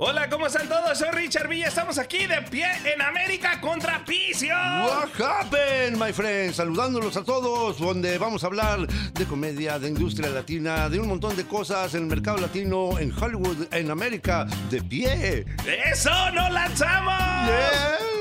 Hola, ¿cómo están todos? Soy Richard Villa. Estamos aquí de pie en América contra Picio. What happened, my friends? Saludándolos a todos, donde vamos a hablar de comedia, de industria latina, de un montón de cosas en el mercado latino, en Hollywood, en América, de pie. ¡Eso nos lanzamos! Yeah.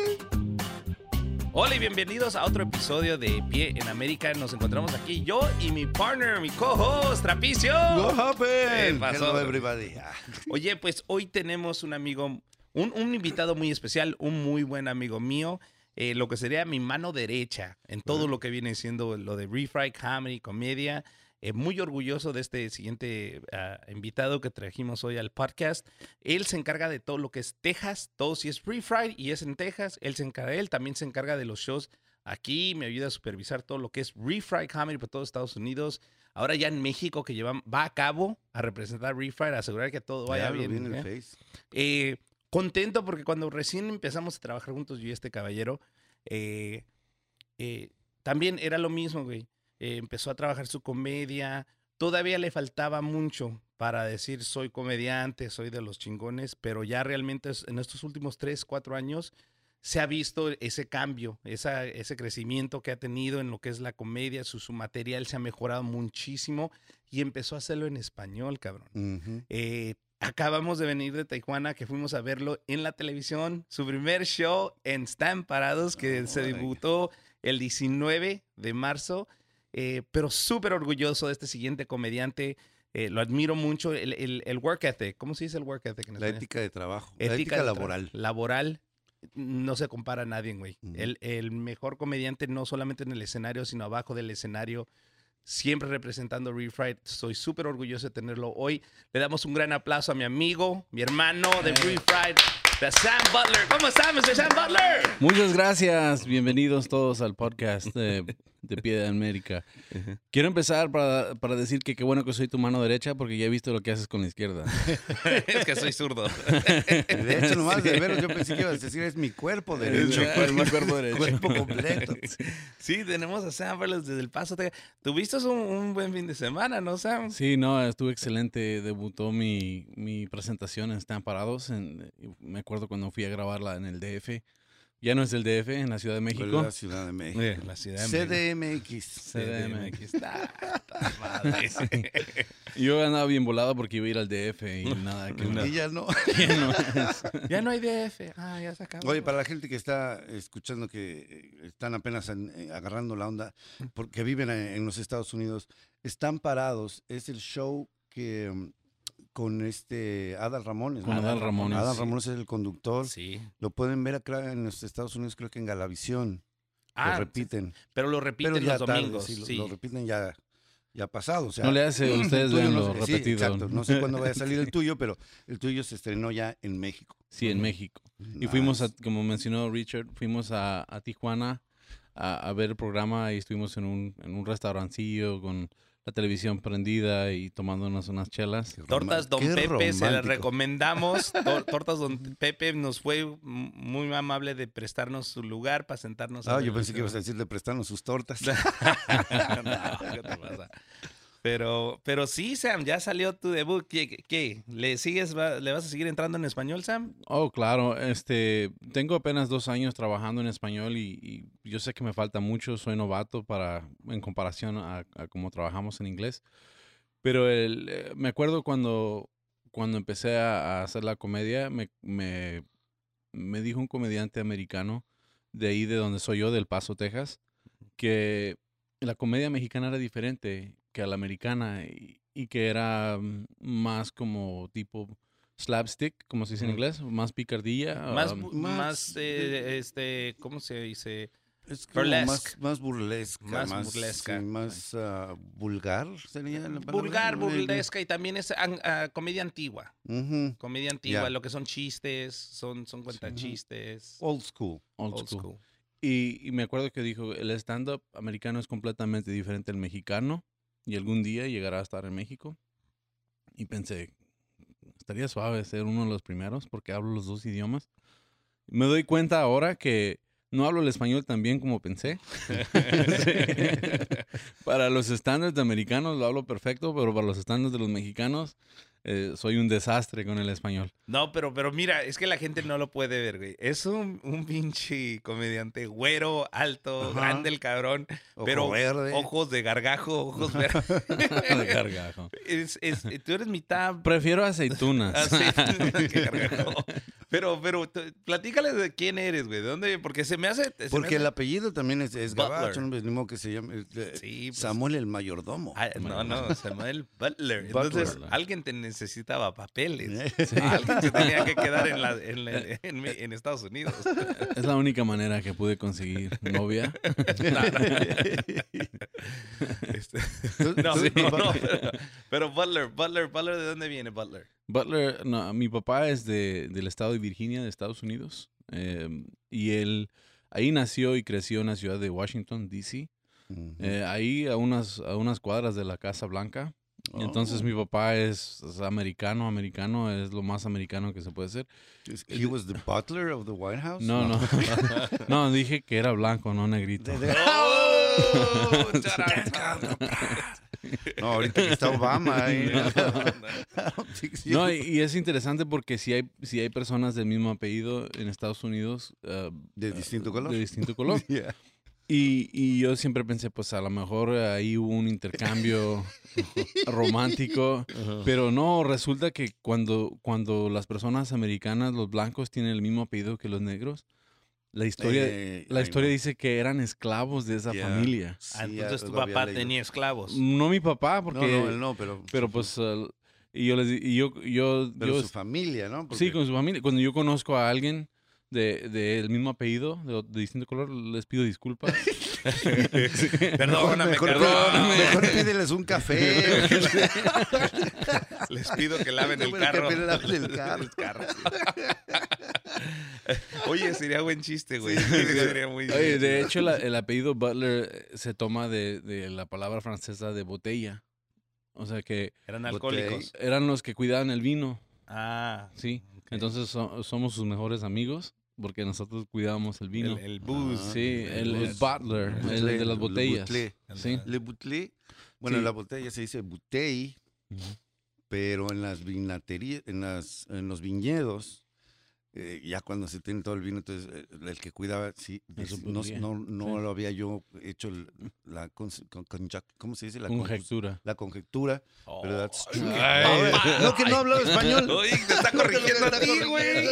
Hola y bienvenidos a otro episodio de Pie en América. Nos encontramos aquí yo y mi partner, mi co-host, Trapicio. What happened? ¿Qué pasó? Hello, everybody. Ah, Oye, pues hoy tenemos un amigo, un, un invitado muy especial, un muy buen amigo mío, eh, lo que sería mi mano derecha en todo lo que viene siendo lo de Refry, Comedy, comedia. Eh, muy orgulloso de este siguiente ah, invitado que trajimos hoy al podcast. Él se encarga de todo lo que es Texas, todo si es Refry y es en Texas, él se encarga, él también se encarga de los shows aquí, me ayuda a supervisar todo lo que es Refry Comedy por todos Estados Unidos. Ahora ya en México que lleva, va a cabo a representar Refry, a asegurar que todo vaya bien. el ¿eh? Face. Eh, contento porque cuando recién empezamos a trabajar juntos, yo y este caballero, eh, también era lo mismo, güey. Eh, empezó a trabajar su comedia. Todavía le faltaba mucho para decir soy comediante, soy de los chingones, pero ya realmente en estos últimos tres, cuatro años se ha visto ese cambio, esa, ese crecimiento que ha tenido en lo que es la comedia, su, su material se ha mejorado muchísimo y empezó a hacerlo en español, cabrón. Eh, acabamos de venir de Tijuana, que fuimos a verlo en la televisión. Su primer show en Stand Parados, que se debutó el 19 de marzo. Eh, pero súper orgulloso de este siguiente comediante. Eh, lo admiro mucho. El, el- el work ethic. ¿Cómo se dice el work ethic? en La ética de trabajo. la Ética tra- laboral. Laboral. No se compara a nadie, güey. El, el mejor comediante, no solamente en el escenario, sino abajo del escenario, siempre representando Refried. Estoy súper orgulloso de tenerlo hoy. Le damos un gran aplauso a mi amigo, mi hermano de Refried, de Sam Butler. ¿Cómo está, Mr. Sam Butler? Muchas gracias, bienvenidos todos al podcast de Pie de América. Quiero empezar para, para decir que qué bueno que soy tu mano derecha porque ya he visto lo que haces con la izquierda. es que soy zurdo. De hecho, nomás de veros, yo pensé que ibas a decir es mi cuerpo derecho. Es mi cuerpo derecho. Cuerpo completo. Sí, tenemos a Sam desde El Paso. Tuviste un, un buen fin de semana, ¿no, Sam? Sí, no, estuvo excelente. Debutó mi, mi presentación en Están Parados. En, me acuerdo cuando fui a grabarla en el DF. Ya no es el DF, en la Ciudad de México. La Ciudad de México. Eh, la ciudad de México. CDMX. CDMX. Ah. Yo andaba bien volado porque iba a ir al DF y nada, que No. Y ya no. ya no es. Ya no hay DF. Ah, ya se acabó. Oye, para la gente que está escuchando que eh, están apenas en- eh, agarrando la onda, porque viven en en los Estados Unidos, están parados. Es el show que mm, con este Adal Ramones. Con ¿no? Adal Ramones, Adal sí. Ramones es el conductor. Sí. Lo pueden ver acá en los Estados Unidos, creo que en Galavisión. Ah, lo repiten. pero lo repiten Pero tarde, sí, Sí, lo, lo repiten ya, ya pasado. O sea, No le hace, ustedes no lo sí, repetido. exacto. No sé cuándo vaya a salir el tuyo, pero el tuyo se estrenó ya en México. Sí, en. México. Y fuimos, a, como mencionó Richard, fuimos a, a Tijuana a, a ver el programa y estuvimos en un, en un restaurancillo con la televisión prendida y tomándonos unas chelas. Qué Tortas Don qué Pepe, se las recomendamos. Tor- Tortas Don Pepe nos fue muy amable de prestarnos su lugar para sentarnos. a Ah, ver yo pensé que ibas a decir de prestarnos sus tortas. No, ¿qué te pasa? Pero, pero sí, Sam, ya salió tu debut. ¿Qué, qué? ¿Le sigues, va- le vas a seguir entrando en español, Sam? Oh, claro. Este, tengo apenas dos años trabajando en español y, y yo sé que me falta mucho. Soy novato para, en comparación a, a cómo trabajamos en inglés. Pero el, eh, me acuerdo cuando, cuando empecé a, a hacer la comedia, me, me, me dijo un comediante americano de ahí de donde soy yo, del Paso, Texas, que la comedia mexicana era diferente que a la americana y, y que era mm, más como tipo slapstick, como se dice en inglés, más picardía. Más, um, más más, eh, este, ¿cómo se dice? Es como Burlesque. más, más burlesca. Más Más, burlesca. sí, más ah, vulgar sería la palabra. Vulgar, burlesca y también es an- ah, comedia antigua. Comedia antigua, lo que son chistes, son, son cuentachistes. Old school. old old school. school. Y, y me acuerdo que dijo, el stand-up americano es completamente diferente al mexicano y algún día llegará a estar en México. Y pensé, estaría suave ser uno de los primeros porque hablo los dos idiomas. Me doy cuenta ahora que no hablo el español tan bien como pensé. Para los estándares americanos lo hablo perfecto, pero para los estándares de los mexicanos eh, soy un desastre con el español. No, pero, pero mira, es que la gente no lo puede ver, güey. Es un, un pinche comediante güero, alto, Ajá. grande el cabrón, Ojo pero verde. ojos de gargajo, ojos verdes. De gargajo. Es, es- tú eres mitad Prefiero aceitunas. así que gargajo. Pero, pero, platícales de quién eres, güey. ¿De dónde? Porque se me hace... se me Porque hace- el apellido también es, es Butler. gabacho, no ni modo que se llame eh, Sí, pues. Samuel el mayordomo. Ah, no, no, Samuel Butler. Entonces, Butler. alguien te necesitaba papeles. Eh, Sí. Alguien se tenía que quedar en, la- en la- en mi- en Estados Unidos. Es la única manera que pude conseguir novia. Este, no, no, no, pero, pero Butler, Butler, Butler, ¿de dónde viene Butler? Butler, no, mi papá es de, del estado de Virginia, de Estados Unidos. eh, y él ahí nació y creció en la ciudad de Washington, D.C. Ujú. eh, ahí a unas, a unas cuadras de la Casa Blanca. Y Entonces Oh. mi papá es, es americano, americano, es lo más americano que se puede ser. He was the butler of the White House. No, no. no, dije que era blanco, no negrito. ¡Oh! No, ahorita que está Obama ahí. No, y, y es interesante porque si hay, si hay personas del mismo apellido en Estados Unidos uh, de distinto color. de distinto color. Yeah. Y, y yo siempre pensé, pues a lo mejor ahí hubo un intercambio romántico, pero no, resulta que cuando, cuando las personas americanas, los blancos, tienen el mismo apellido que los negros, la historia, Eh, la historia dice que eran esclavos de esa Yeah. familia. Sí, Ah, entonces tu papá leído. tenía esclavos. No mi papá, porque... No, no, él no, pero. Pero pues, uh, y yo les di- y yo, yo, Pero yo- su familia, ¿no? sí, Porque- con su familia. Cuando yo conozco a alguien de, del mismo apellido, de, de distinto color, les pido disculpas. Perdóname, mejor, perdóname. mejor pídeles un café. Les pido que laven el que carro. me laven el carro. El carro, sí. Oye, sería buen chiste, güey. Sí, Sí, sí. sería muy Oye, de hecho, la- el apellido Butler eh, se toma de, de la palabra francesa de botella. O sea que Eran alcohólicos. eran los que cuidaban el vino, Ah, ¿sí? Entonces so- somos sus mejores amigos porque nosotros cuidábamos el vino. el, el booze. Ah, sí, el, el booze. butler, el de las le botellas. butlé. Sí. Le butlé. Bueno, Sí. en la botella se dice bouteille, Ujú. pero en las vinaterías, en, las, en los viñedos, eh, ya cuando se tiene todo el vino, entonces eh, el que cuidaba, sí, dec- no, no, no sí. lo había yo hecho el- la, cons- con- conjac- ¿cómo se dice? La, con- Conjectura. la conjectura. Oh, Pero that's ay, true. ay, Ah, no, que no hablaba español. Uy, te está corrigiendo a ti, güey.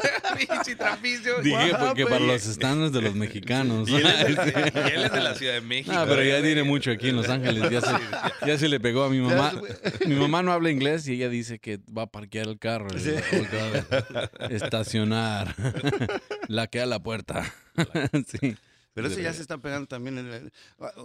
Trapicio. Dije porque para happened? los estándares de los mexicanos. Y él, es de la, y él es de la Ciudad de México. Ah, pero ya tiene mucho aquí en Los Ángeles. Ya se, ya se le pegó a mi mamá. Mi mamá no habla inglés y ella dice que va a parquear el carro. Sí. Estacionar. La que a la puerta. Sí. Pero eso ya se está pegando también. en el-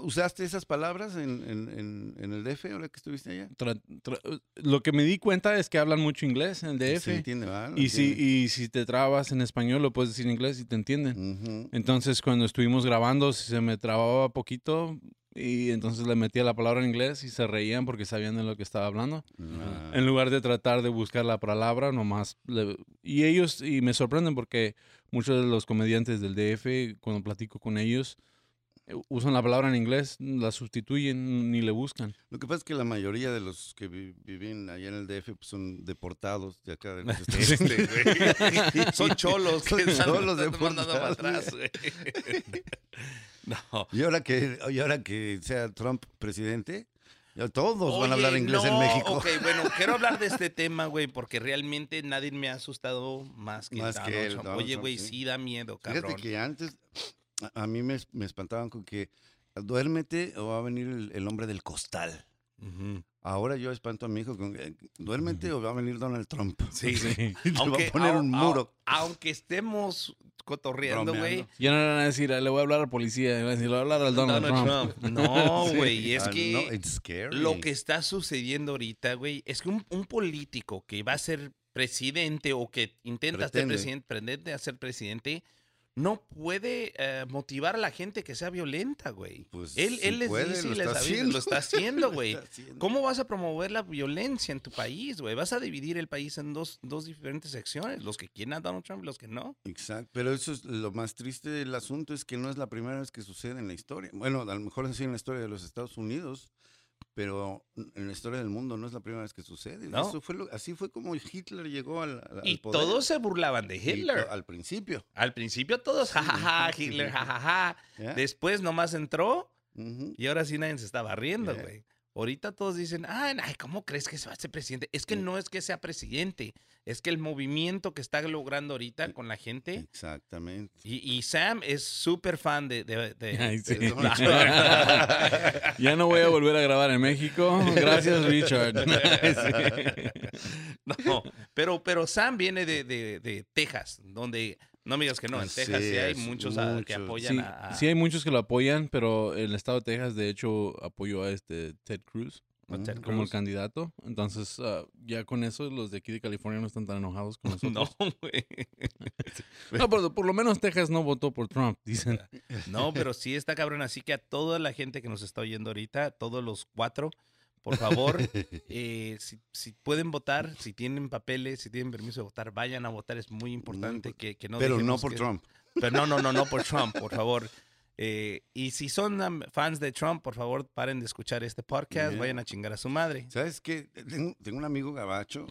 ¿Usaste esas palabras en, en, el DF ahora que estuviste allá? Tra- tra- Lo que me di cuenta es que hablan mucho inglés en el DF. Se entiende, y, si, y si te trabas en español, lo puedes decir en inglés y te entienden. Entonces, cuando estuvimos grabando, si se me trababa poquito y entonces le metía la palabra en inglés y se reían porque sabían de lo que estaba hablando. Ah. En lugar de tratar de buscar la palabra, nomás. le- y ellos, y me sorprenden porque muchos de los comediantes del DF, cuando platico con ellos, usan la palabra en inglés, la sustituyen, ni le buscan. Lo que pasa es que la mayoría de los que vi- viven allá en el DF pues, son deportados de acá de los Este, güey. Son cholos que Son para deportados. atrás, güey. No. Y ahora que, y ahora que sea Trump presidente, todos van a hablar inglés en México. Ok, bueno, quiero hablar de este tema, güey, porque realmente nadie me ha asustado más que, Más que él, Trump. Donald Oye, Trump, güey, sí. sí da miedo, cabrón. Fíjate que antes a, mí me, me espantaban con que duérmete o va a venir el, el hombre del costal. Ahora yo espanto a mi hijo con duérmete o va a venir Donald Trump. Sí, Sí. Y te va a poner un muro. aunque estemos cotorreando, güey. Ya no le van a decir, le voy a hablar al policía, le van a decir, le voy a hablar al Donald, Trump. No, Sí. güey, es Ah, que no, it's scary. lo que está sucediendo ahorita, güey, es que un, un político que va a ser presidente o que intenta ser presidente, pretende a ser presidente, no puede eh, motivar a la gente que sea violenta, güey. Pues, él sí él les puede, dice y les está avisa, haciendo. lo está haciendo, güey. ¿Cómo vas a promover la violencia en tu país, güey? Vas a dividir el país en dos, dos diferentes secciones, los que quieren a Donald Trump y los que no. Exacto, pero eso es lo más triste del asunto, es que no es la primera vez que sucede en la historia. Bueno, a lo mejor es así en la historia de los Estados Unidos, pero en la historia del mundo no es la primera vez que sucede. No. Eso fue lo- así fue como Hitler llegó al, al Y poder. todos se burlaban de Y Hitler. al principio. Al principio todos, jajaja, sí, Hitler, sí. jajaja. ¿ya? Después nomás entró y ahora sí nadie se estaba riendo, Yeah. Ahorita todos dicen, ay, ay, ¿cómo crees que se va a ser presidente? Es que Sí. no es que sea presidente, es que el movimiento que está logrando ahorita con la gente. Exactamente. Y, y Sam es súper fan de... de- de- Ay, sí. de- Ya no voy a volver a grabar en México. Gracias, Richard. No, pero, pero Sam viene de Texas, donde, no me digas que no, en Así Texas sí hay es, muchos, ah, que muchos. apoyan Sí, a... a- sí hay muchos que lo apoyan, pero el estado de Texas, de hecho, apoyó a este Ted Cruz a Ted como el Cruz. candidato. Entonces, ah, ya con eso, los de aquí de California no están tan enojados con No, nosotros. güey. No, pero por lo menos Texas no votó por Trump, dicen. No, pero sí está cabrón. Así que a toda la gente que nos está oyendo ahorita, todos los cuatro, por favor, eh, si, si pueden votar, si tienen papeles, si tienen permiso de votar, vayan a votar. Es muy importante impor- que, que no Pero no por que- Trump. Pero no, no, no, no por Trump, por favor. Eh, y si son fans de Trump, por favor, paren de escuchar este podcast, vayan a chingar a su madre. ¿Sabes qué? Tengo, tengo un amigo gabacho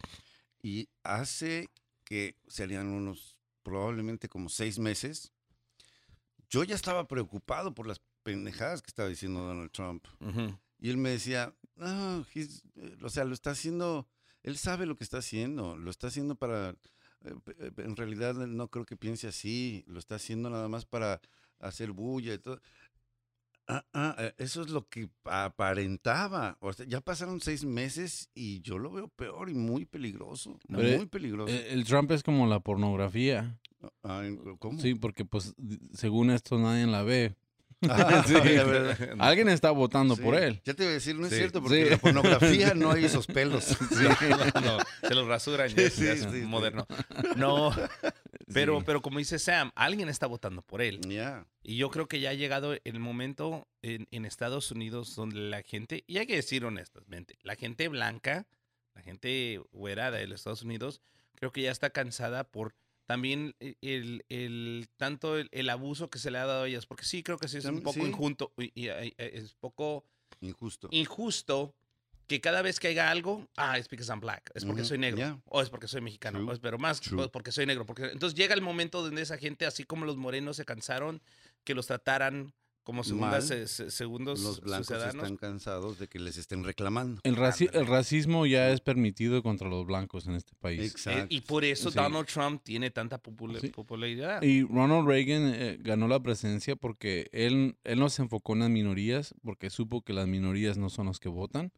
y hace que serían unos probablemente como seis meses. Yo ya estaba preocupado por las pendejadas que estaba diciendo Donald Trump. Y él me decía, no, he's- eh, o sea, lo está haciendo, él sabe lo que está haciendo, lo está haciendo para, eh, eh, en realidad no creo que piense así, lo está haciendo nada más para hacer bulla y todo. Ah, ah, eso es lo que aparentaba. O sea, ya pasaron seis meses y yo lo veo peor y muy peligroso. Pero, muy peligroso. El, el Trump es como la pornografía. Ay, ¿Cómo? Sí, porque pues según esto nadie la ve. Ah, Sí. Alguien está votando por él. Ya te iba a decir, no es Sí. cierto, porque Sí. la pornografía no hay esos pelos. No, no, se los rasuran, ya, Sí, ya es moderno. No, pero, pero como dice Sam, alguien está votando por él. Ya. Y yo creo que ya ha llegado el momento en, en Estados Unidos donde la gente, y hay que decir honestamente, la gente blanca, la gente güera de los Estados Unidos, creo que ya está cansada por también e- el, el tanto el, el abuso que se le ha dado a ellas, porque sí creo que sí es un poco sí. injusto, y, y- y- es poco Injusto. injusto que cada vez que haya algo, ah, es because I'm black, es porque soy negro, yeah. o es porque soy mexicano, True, pero más true. porque soy negro. Porque, entonces llega el momento donde esa gente, así como los morenos se cansaron, que los trataran como eh, se- segundos Los blancos ciudadanos. están cansados de que les estén reclamando. El, raci- el racismo ya es permitido contra los blancos en este país. Eh, Exacto. y por eso Sí. Donald Trump tiene tanta Sí. popularidad. Y Ronald Reagan eh, ganó la presidencia porque él, él no se enfocó en las minorías, porque supo que las minorías no son los que votan.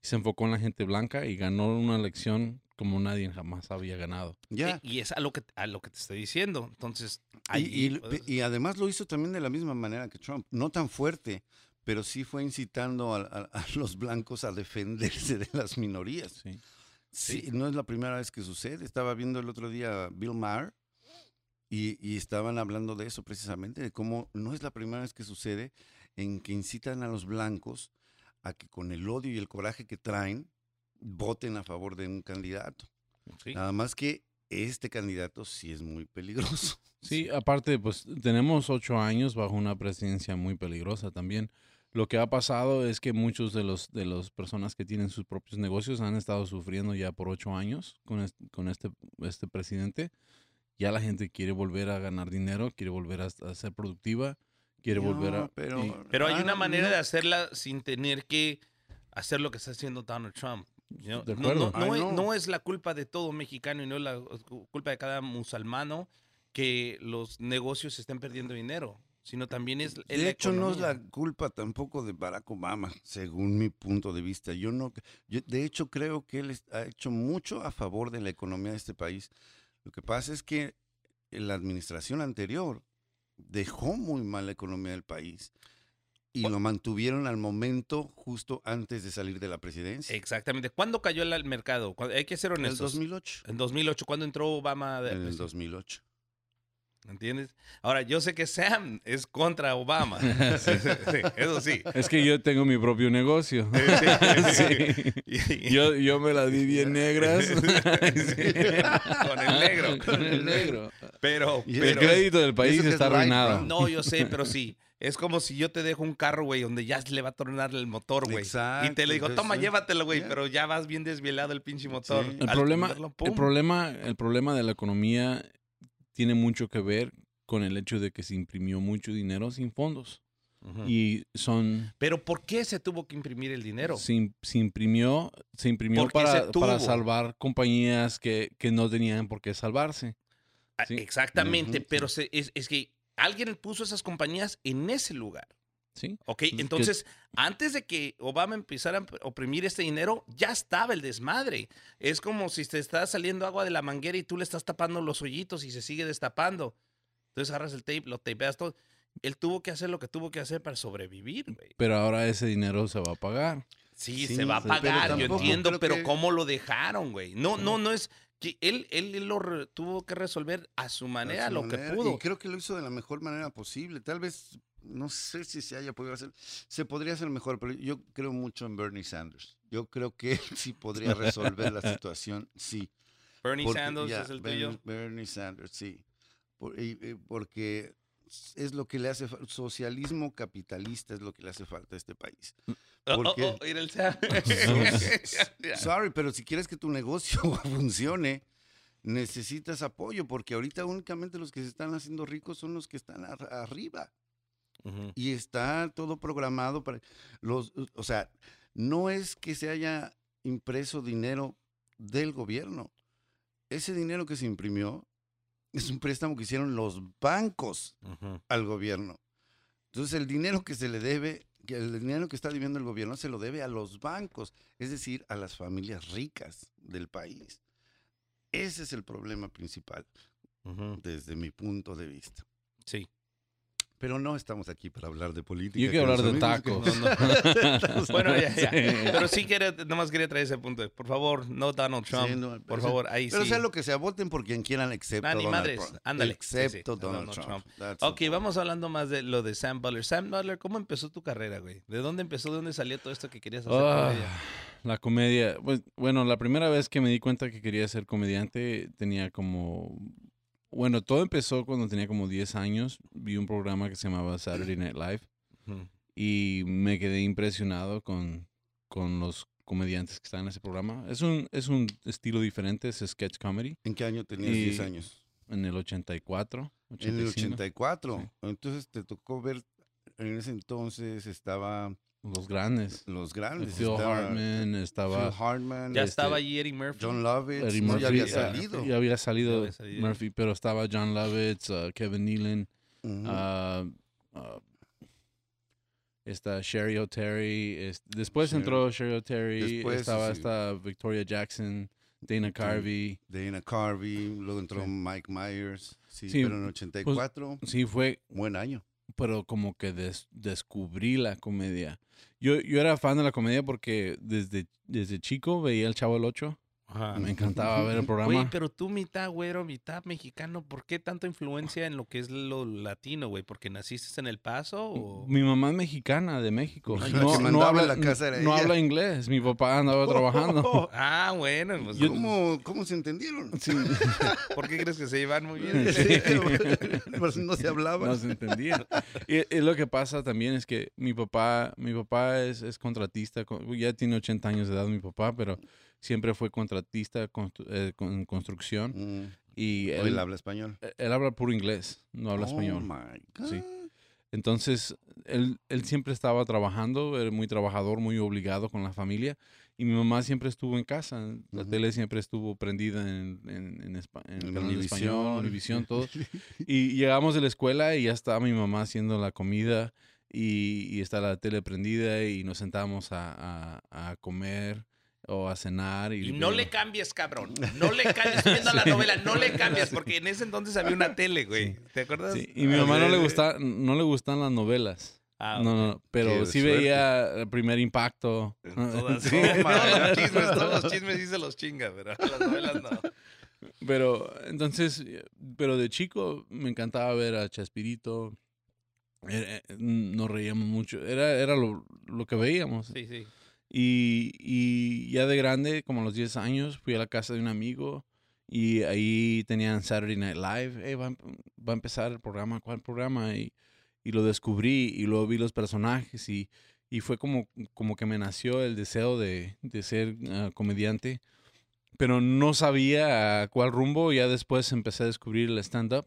Se enfocó en la gente blanca y ganó una elección como nadie jamás había ganado. Ya. Y es a lo que, a lo que te estoy diciendo. Entonces, Y, ahí, y- y además lo hizo también de la misma manera que Trump. No tan fuerte, pero sí fue incitando a, a- a los blancos a defenderse de las minorías. Sí. Sí, Sí. no es la primera vez que sucede. Estaba viendo el otro día a Bill Maher y, y estaban hablando de eso precisamente, de cómo no es la primera vez que sucede en que incitan a los blancos a que con el odio y el coraje que traen voten a favor de un candidato. sí. Nada más que este candidato sí es muy peligroso. Sí, aparte, pues tenemos ocho años bajo una presidencia muy peligrosa también. Lo que ha pasado es que muchos de los de las personas que tienen sus propios negocios han estado sufriendo ya por ocho años con este, con este, este presidente. Ya la gente quiere volver a ganar dinero, quiere volver a, a ser productiva, quiere volver a... Pero, y- Pero hay ah, una manera no. de hacerla sin tener que hacer lo que está haciendo Donald Trump. Know? De No- acuerdo. No, no Ay, es, no. no es la culpa de todo mexicano y no es la culpa de cada musulmano que los negocios estén perdiendo dinero, sino también es, es De hecho, no es la culpa tampoco de Barack Obama, según mi punto de vista. Yo no, yo de hecho creo que él ha hecho mucho a favor de la economía de este país. Lo que pasa es que la administración anterior dejó muy mal la economía del país y lo mantuvieron al momento justo antes de salir de la presidencia. Exactamente. ¿Cuándo cayó el mercado? ¿Cuándo- Hay que ser En el honestos. 2008. En 2008, ¿cuándo entró Obama? de En el presidente? 2008. ¿Entiendes? Ahora, yo sé que Sam es contra Obama. Sí, sí, Eso sí. Es que yo tengo mi propio negocio. Yo, yo me las di bien negras. Con el negro. Con el negro. Pero, El crédito del país está arruinado. no, yo sé, pero sí. Es como si yo te dejo un carro, güey, donde ya le va a tornar el motor, güey. Y Exacto, te le digo, toma, llévatelo, güey, pero ya vas bien desvielado el pinche motor. Sí. El Al problema, el problema, el problema de la economía tiene mucho que ver con el hecho de que se imprimió mucho dinero sin fondos y son Pero ¿por qué se tuvo que imprimir el dinero? se, se imprimió se imprimió se para, para salvar compañías que, que no tenían por qué salvarse. Ah, Sí. Exactamente, pero se- es, es que alguien puso esas compañías en ese lugar. ¿sí? ¿Ok? que- Entonces, antes de que Obama empezara a oprimir este dinero, ya estaba el desmadre. Es como si te está saliendo agua de la manguera y tú le estás tapando los hoyitos y se sigue destapando. Entonces agarras el tape, lo tapeas todo. Él tuvo que hacer lo que tuvo que hacer para sobrevivir, güey. Pero ahora ese dinero se va a pagar. Sí, Sí, se va a pero pagar, yo entiendo, pero que- ¿cómo lo dejaron, güey? No, no, no es que él, él lo re- tuvo que resolver a su a manera, su lo manera, que pudo. Y creo que lo hizo de la mejor manera posible. Tal vez, no sé si se haya podido hacer, se podría hacer mejor, pero yo creo mucho en Bernie Sanders. Yo creo que él sí podría resolver la situación, sí. Bernie Porque- Sanders ya, es el Bernie, tuyo. Bernie Sanders, sí. Por- y- y porque es lo que le hace falta. Socialismo capitalista es lo que le hace falta a este país. Oh, oh, oh, el. Ya. Sorry, pero si quieres que tu negocio funcione, necesitas apoyo, porque ahorita únicamente los que se están haciendo ricos son los que están ar- arriba. Y está todo programado para los, o sea, no es que se haya impreso dinero del gobierno. Ese dinero que se imprimió es un préstamo que hicieron los bancos al gobierno. Entonces el dinero que se le debe, que el dinero que está debiendo el gobierno se lo debe a los bancos, es decir, a las familias ricas del país. Ese es el problema principal desde mi punto de vista. Sí. Pero no estamos aquí para hablar de política. Yo quiero hablar de tacos. Bueno, ya, ya. Sí. Pero sí quería, nomás quería traer ese punto. Por favor, no Donald Trump. Sí, no, por pero- favor, ahí Pero sí. sea lo que sea, voten por quien quieran, excepto Ah, ni Donald madres. Trump. Ándale. Sí, sí, Excepto Donald, Donald Trump. Trump. Ok, vamos hablando más de lo de Sam Butler. Sam Butler, ¿cómo empezó tu carrera, güey? ¿De dónde empezó? ¿De dónde salió todo esto que querías hacer? Comedia? la comedia. Pues, bueno, la primera vez que me di cuenta que quería ser comediante tenía como... Bueno, todo empezó cuando tenía como 10 años. Vi un programa que se llamaba Saturday Night Live y me quedé impresionado con, con los comediantes que están en ese programa. Es un, es un estilo diferente, es sketch comedy. ¿En qué año tenías Y- 10 años? En el 84. En el 85. 84. Sí. Entonces te tocó ver, en ese entonces estaba Los grandes. los grandes. Phil estaba Hartman, estaba... Phil Hartman, Ya este, estaba allí Eddie Murphy. John Lovitz, Eddie no, Murphy, ya había ya- salido. Ya había salido había salido. Murphy, pero estaba John Lovitz, uh, Kevin Nealon, ah, ah, está Sherry O'Terry. es- después Sherry. entró Sherry O'Terry, Después, estaba sí. esta Victoria Jackson, Dana Carvey. Dana Carvey, luego entró Sí. Mike Myers. Sí, Sí, pero en el 84, Sí, fue, buen año. pero como que des- descubrí la comedia. Yo, yo era fan de la comedia porque desde, desde chico veía El Chavo del Ocho. Ajá. Me encantaba ver el programa. Güey, pero tú mitad güero, mitad mexicano, ¿por qué tanta influencia en lo que es lo latino, güey? ¿Porque naciste en El Paso o...? Mi mamá es mexicana, de México. La que mandaba en la casa no ella. habla inglés. Mi papá andaba trabajando. Ah, bueno, pues, ¿Cómo, ¿Cómo se entendieron? ¿por qué crees que se llevan muy bien? Sí, pues no se hablaba. No se entendía. Y, y lo que pasa también es que mi papá, mi papá es, es contratista, con- ya tiene 80 años de edad mi papá, pero siempre fue contratista constru- eh, con construcción Mm. y ¿O él, él habla español? él habla puro inglés, no habla Oh, español. my God. Sí. Entonces, él, él siempre estaba trabajando, era muy trabajador, muy obligado con la familia. Y mi mamá siempre estuvo en casa. La Ujú. tele siempre estuvo prendida en, en, en, en español, Univisión, todo. Y llegamos de la escuela y ya estaba mi mamá haciendo la comida y, y está la tele prendida y nos sentábamos a, a- a comer o a cenar. Y, Y no le cambies, cabrón. No le cambies viendo la novela, no le cambies, porque en ese entonces había una tele, güey. ¿Te acuerdas? Sí, y mi mamá no le, ver. gusta, no le gustan las novelas. Ah, No, ok. no, pero Qué sí suerte. veía el primer impacto. Todas, Sí. todos los chismes, todos los chismes sí se los chinga, pero las novelas no. Pero entonces, eh, pero de chico me encantaba ver a Chespirito. Era- eh, nos reíamos mucho. Era, era lo, lo que veíamos. Sí, sí. Y, y ya de grande, como a los 10 años, fui a la casa de un amigo y ahí tenían Saturday Night Live. "Hey, va, a emp- va a empezar el programa, ¿cuál programa? Y, y lo descubrí y luego vi los personajes y, y fue como, como que me nació el deseo de, de ser ah, comediante, pero no sabía a cuál rumbo, ya después empecé a descubrir el stand-up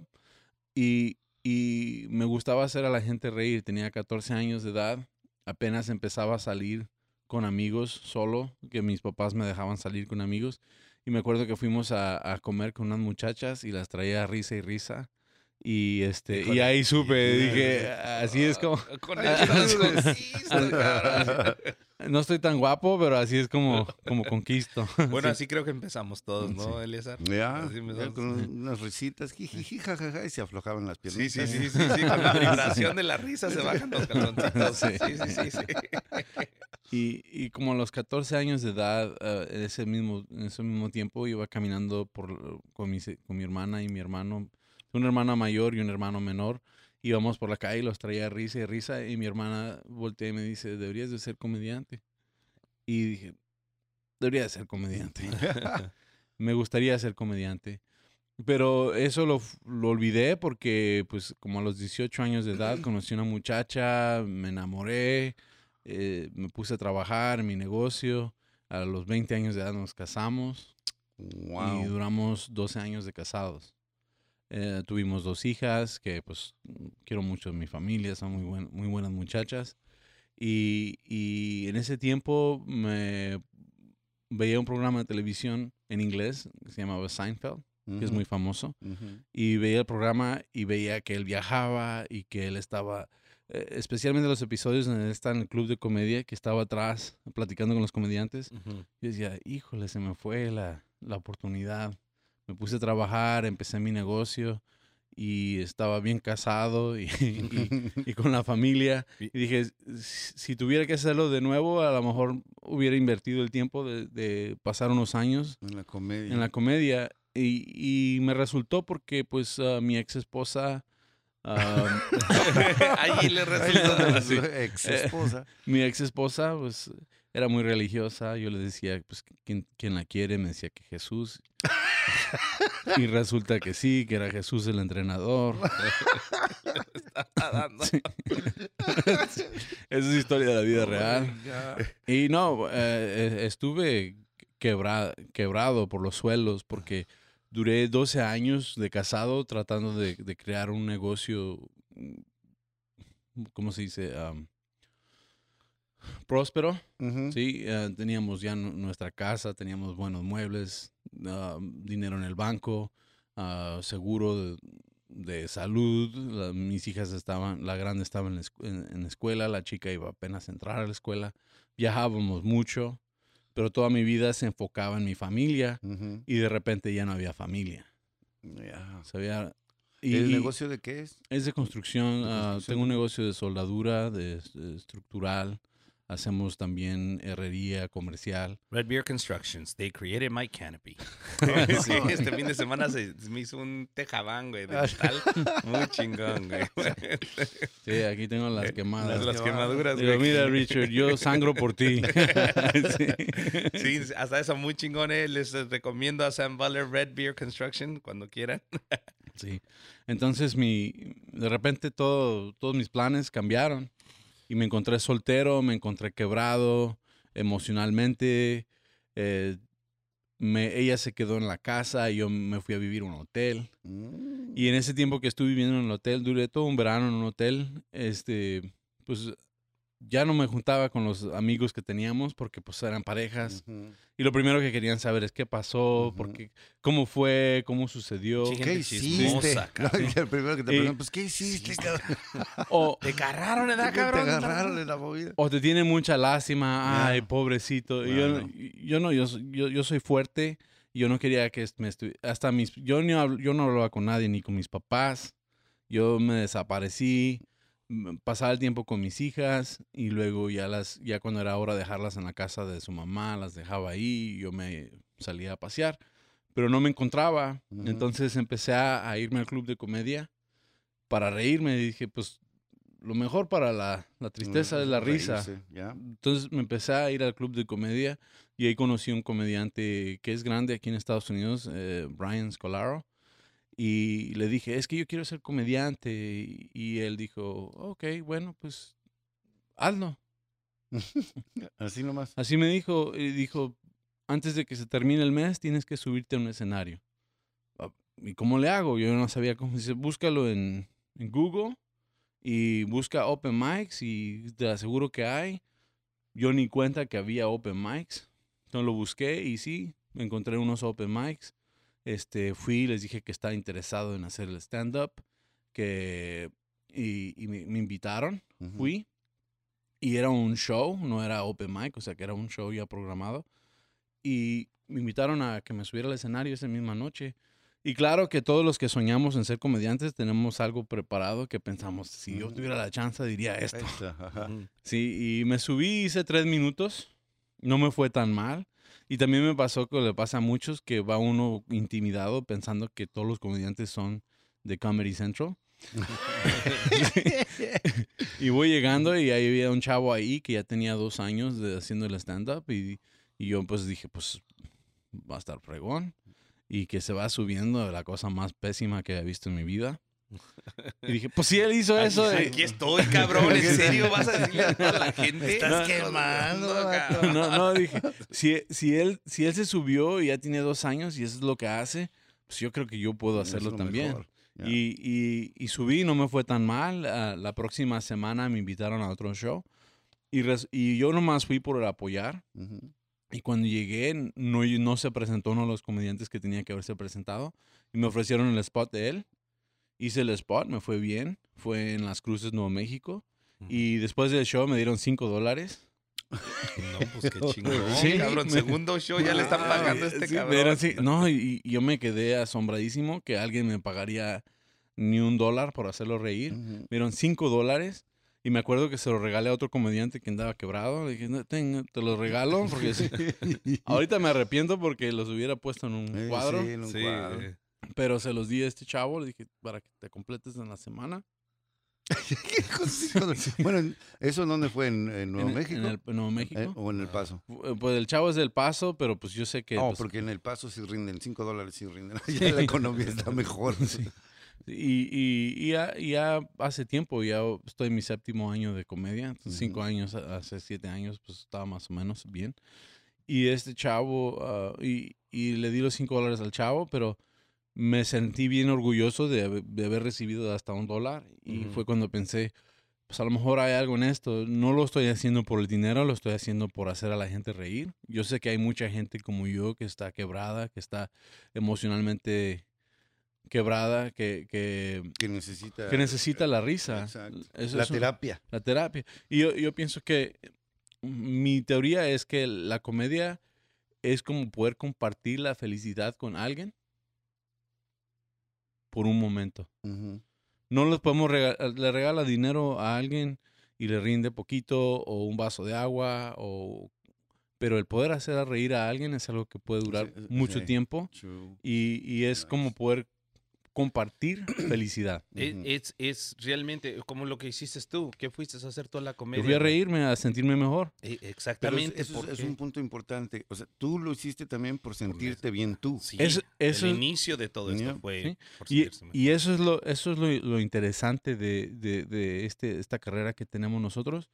y, y me gustaba hacer a la gente reír, tenía 14 años de edad, apenas empezaba a salir con amigos solo, que mis papás me dejaban salir con amigos. Y me acuerdo que fuimos a, comer con unas muchachas y las traía risa y risa. Y este, y ahí supe, dije, así es como, Con el transvestido, cabrón. no estoy tan guapo, pero así es como, como conquisto. Bueno, Sí. así creo que empezamos todos, ¿no, Eliezer? Ya, Así ya con unas risitas, jijiji, jajaja, y se aflojaban las Sí, piernas. sí, sí, sí, sí, con la vibración de la risa se bajan los calzoncitos. Sí. Sí, sí, sí, sí. Y, y como a los 14 años de edad, eh, en, ese mismo, en ese mismo tiempo iba caminando por, con, mi, con mi hermana y mi hermano, una hermana mayor y un hermano menor. Íbamos por la calle y los traía risa y risa y mi hermana voltea y me dice, deberías de ser comediante. Y dije, debería de ser comediante. me gustaría ser comediante. Pero eso lo, lo olvidé porque, pues, como a los 18 años de edad, conocí a una muchacha, me enamoré, eh, me puse a trabajar en mi negocio. A los 20 años de edad nos casamos y duramos 12 años de casados. Eh, tuvimos dos hijas que, pues, quiero mucho a mi familia, son muy, buen- muy buenas muchachas. Y, y en ese tiempo me veía un programa de televisión en inglés que se llamaba Seinfeld, que es muy famoso y veía el programa y veía que él viajaba y que él estaba, eh, especialmente los episodios donde él está en el club de comedia, que estaba atrás platicando con los comediantes. Ujú. Yo decía, híjole, se me fue la, la oportunidad. Me puse a trabajar, empecé mi negocio y estaba bien casado y, y- y con la familia. Y- dije, si tuviera que hacerlo de nuevo, a lo mejor hubiera invertido el tiempo de, de pasar unos años En la comedia. en la comedia y, y me resultó porque pues ah, mi ex esposa Ahí le resultó. la- Sí. su ex esposa. mi ex esposa pues era muy religiosa yo le decía pues ¿quién, quién la quiere me decía que Jesús y resulta que sí que era Jesús el entrenador. Sí. esa es historia de la vida real Y no, eh, eh, estuve quebra- quebrado por los suelos porque duré 12 años de casado tratando de, de crear un negocio, mm, ¿cómo se dice? Am, próspero. Sí, eh, teníamos ya nu- nuestra casa, teníamos buenos muebles, ah, dinero en el banco, ah, seguro de, de salud. la- mis hijas estaban, la grande estaba en la, en- en la escuela, la chica iba apenas a entrar a la escuela. Viajábamos mucho, pero toda mi vida se enfocaba en mi familia y de repente ya no había familia. Sea, había- ¿El y- negocio de qué es? es de construcción. De ah, construcción. tengo un negocio de soldadura, de, de estructural. Hacemos también herrería comercial. Red Beer Constructions, they created my canopy. sí, este fin de semana se, me hizo un tejabán, güey, de metal. Muy chingón, güey. Sí, aquí tengo las quemadas. Las, las quemaduras, Digo, güey. mira, Richard, yo sangro por ti. Sí. Sí, hasta eso muy chingón, eh. Les eh, recomiendo a Sam Butler Red Beer Construction cuando quieran. Sí. Entonces, mi, de repente todo, todos mis planes cambiaron y me encontré soltero, me encontré quebrado emocionalmente. eh, me, ella se quedó en la casa y yo me fui a vivir a un hotel. Mm. Y en ese tiempo que estuve viviendo en el hotel, duré todo un verano en un hotel, este, pues ya no me juntaba con los amigos que teníamos porque pues eran parejas. Y lo primero que querían saber es qué pasó, Ujú. por qué- cómo fue, cómo sucedió. Sí, ¿Qué hiciste? chismosa, cabrón. El primero que te preguntan, pues, ¿qué hiciste, cabrón? O, Te agarraron, ¿verdad, Te cabrón? agarraron en la movida. o te tiene mucha lástima, ay, pobrecito. Y yo, yo no, yo, yo, yo soy fuerte. y Yo no quería que me estuviera, hasta mis, yo, ni habl- yo no hablaba con nadie, ni con mis papás. Yo me desaparecí, pasaba el tiempo con mis hijas y luego ya las, ya cuando era hora de dejarlas en la casa de su mamá, las dejaba ahí, yo me salía a pasear, pero no me encontraba. Entonces empecé a, a irme al club de comedia para reírme. Dije, pues lo mejor para la, la tristeza es la risa. Entonces me empecé a ir al club de comedia y ahí conocí un comediante que es grande aquí en Estados Unidos, eh, Brian Scolaro. Y le dije, es que yo quiero ser comediante. Y, y él dijo, ok, bueno, pues hazlo. Así nomás. Así me dijo, y dijo, antes de que se termine el mes tienes que subirte a un escenario. Ah, ¿Y cómo le hago? Yo no sabía cómo. Dice, búscalo en, en Google y busca open mics y te aseguro que hay. Yo ni cuenta que había open mics. Entonces lo busqué y sí, encontré unos open mics. Este, fui, les dije que estaba interesado en hacer el stand-up, que, y, y me, me invitaron, fui. Y era un show, no era open mic, o sea que era un show ya programado. Y me invitaron a que me subiera al escenario esa misma noche. Y claro que todos los que soñamos en ser comediantes tenemos algo preparado que pensamos, si yo tuviera la chance diría esto. Sí, y me subí, hice tres minutos, no me fue tan mal. Y también me pasó que le pasa a muchos que va uno intimidado pensando que todos los comediantes son de Comedy Central. y voy llegando y ahí había un chavo ahí que ya tenía dos años de haciendo el stand-up y, y yo pues dije, pues va a estar fregón. Y que se va subiendo la cosa más pésima que he visto en mi vida. Y dije, pues si él hizo eso. Aquí, eh, aquí estoy, cabrón. ¿En serio vas a decirle a toda la gente? Me estás No, quemando, cabrón. No, no, dije, si, si, él, si él se subió y ya tiene dos años y eso es lo que hace, pues yo creo que yo puedo hacerlo lo también. Y, y, y subí, no me fue tan mal. Ah, la próxima semana me invitaron a otro show y, res- y yo nomás fui por el apoyar. Y cuando llegué, no, no se presentó uno de los comediantes que tenía que haberse presentado. Y me ofrecieron el spot de él. Hice el spot, me fue bien. Fue en Las Cruces, Nuevo México. Y después del show me dieron 5 dólares. No, pues qué chingón. Sí, cabrón. me- Segundo show ya le están pagando a este Sí, cabrón. no, y, y yo me quedé asombradísimo que alguien me pagaría ni un dólar por hacerlo reír. Me dieron 5 dólares. Y me acuerdo que se lo regalé a otro comediante que andaba quebrado. Le dije, "No, ten, te los regalo. Porque sí". ahorita me arrepiento porque los hubiera puesto en un Eh, cuadro. sí, en un Sí, cuadro. güey. Pero se los di a este chavo. Le dije, para que te completes en la semana. ¿Qué hocico de- bueno, en- ¿eso dónde fue? ¿En, en Nuevo en, México? En, el, en Nuevo México. Eh, ¿O en El Paso? Fu- Pues el chavo es del paso, pero pues yo sé que... No, pues, porque en El Paso sí rinden, 5 dólares sí rinden. Ya la economía está mejor. Y, y, y ya, ya hace tiempo, ya estoy en mi séptimo año de comedia, entonces cinco Ujú. años, hace siete años, pues estaba más o menos bien. Y este chavo, ah, y, y le di los cinco dólares al chavo, pero me sentí bien orgulloso de, haber- de haber recibido hasta un dólar. Y fue cuando pensé, pues a lo mejor hay algo en esto. No lo estoy haciendo por el dinero, lo estoy haciendo por hacer a la gente reír. Yo sé que hay mucha gente como yo que está quebrada, que está emocionalmente quebrada, que, que, Que necesita... que necesita la risa. Eso la es un- terapia. la terapia. Y yo, yo pienso que mi teoría es que la comedia es como poder compartir la felicidad con alguien por un momento. No les podemos regalar, le regala dinero a alguien y le rinde poquito o un vaso de agua o pero el poder hacer reír a alguien es algo que puede durar Sí, mucho sí. tiempo y, y es como poder compartir felicidad. Es, Ujú. es, es realmente como lo que hiciste tú. ¿Qué fuiste a hacer toda la Yo comedia? fui a reírme, a sentirme mejor. Pero es- Exactamente. eso es, es un punto importante. O sea, tú lo hiciste también por sentirte bien tú. Sí, Es- eso el inicio de todo esto Yeah. fue Sí. por Y, y eso es lo, eso es lo, lo interesante de, de- de este, esta carrera que tenemos nosotros,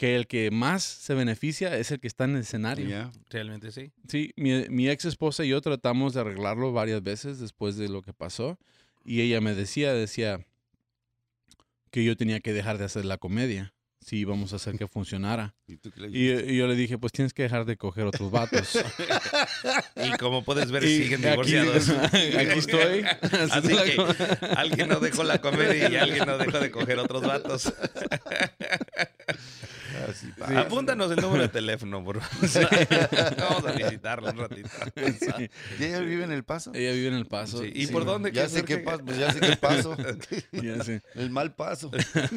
que el que más se beneficia es el que está en el escenario. Ya. Realmente sí. Sí, mi, mi ex esposa y yo tratamos de arreglarlo varias veces después de lo que pasó. Y ella me decía, decía que yo tenía que dejar de hacer la comedia si íbamos a hacer que funcionara. ¿Y tú qué le Y, y yo le dije, pues tienes que dejar de coger otros vatos. Y como puedes ver, Y siguen aquí- divorciados. aquí estoy. Así que alguien no dejó la comedia y alguien no dejó de coger otros vatos. Apúntanos el número de teléfono, por favor. Vamos a visitarlo un ratito. Sí. ¿Y ella vive en El Paso? Ella vive en El Paso. Sí, ¿Y Sí. por dónde? Ya qué sé qué paso, pues ya sé qué paso. Ya sé. El mal paso.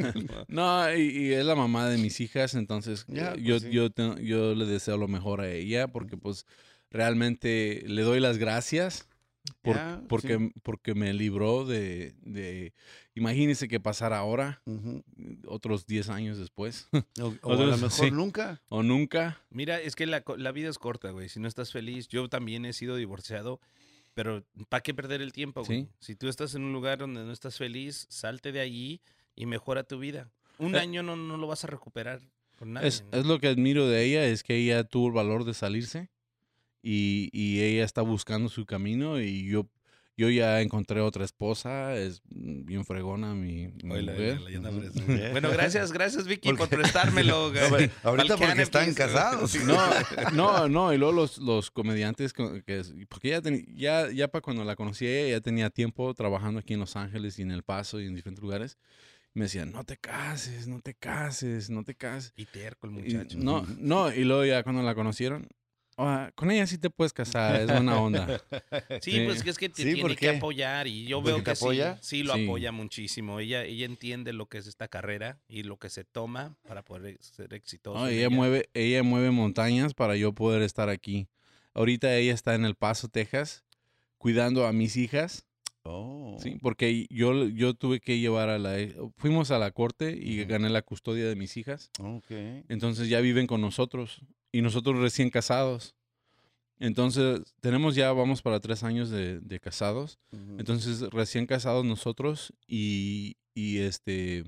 No, y, y es la mamá de mis hijas, entonces Ya, pues yo, sí. yo, te- yo le deseo lo mejor a ella porque pues realmente le doy las gracias por- Ya, porque, sí. porque me libró de, de... Imagínense que pasara ahora, Ujú. otros 10 años después, O, o a lo mejor sí. nunca. o nunca. Mira, es que la, la vida es corta, güey. Si no estás feliz, yo también he sido divorciado Pero ¿para qué perder el tiempo, güey? Sí. Si tú estás en un lugar donde no estás feliz, salte de allí y mejora tu vida. Un Eh, año no, no lo vas a recuperar con nadie. Es, ¿no? es lo que admiro de ella, es que ella tuvo el valor de salirse y, y ella está buscando su camino y yo, yo ya encontré otra esposa, es bien fregona mi, mi Oíla, mujer. ya anda Ujú. fresca. Bueno, gracias, gracias Vicky por Porque- prestármelo. güey. No, pero ahorita porque están cannabis. casados. No, no, no, y luego los, los comediantes, co- que porque ella teni- ya, ya para cuando la conocí, ella ya tenía tiempo trabajando aquí en Los Ángeles y en El Paso y en diferentes lugares. Me decían, no te cases, no te cases, no te cases. Y terco el Y- muchacho. no, no, y luego ya cuando la conocieron, "Ah, con ella sí te puedes casar, es buena onda. Sí, Sí. pues que es que te Sí, tiene ¿por que apoyar y yo ¿Porque veo que apoya? sí lo Sí. apoya muchísimo. Ella, ella entiende lo que es esta carrera y lo que se toma para poder ser exitoso. No, ella, ella. mueve, ella mueve montañas para yo poder estar aquí. Ahorita ella está en El Paso, Texas, cuidando a mis hijas. Oh. Sí, porque yo, yo tuve que llevar a la... Fuimos a la corte y gané la custodia de mis hijas. Ok. Entonces ya viven con nosotros y nosotros recién casados. Entonces tenemos ya, vamos para tres años de, de casados. Entonces recién casados nosotros y, y este,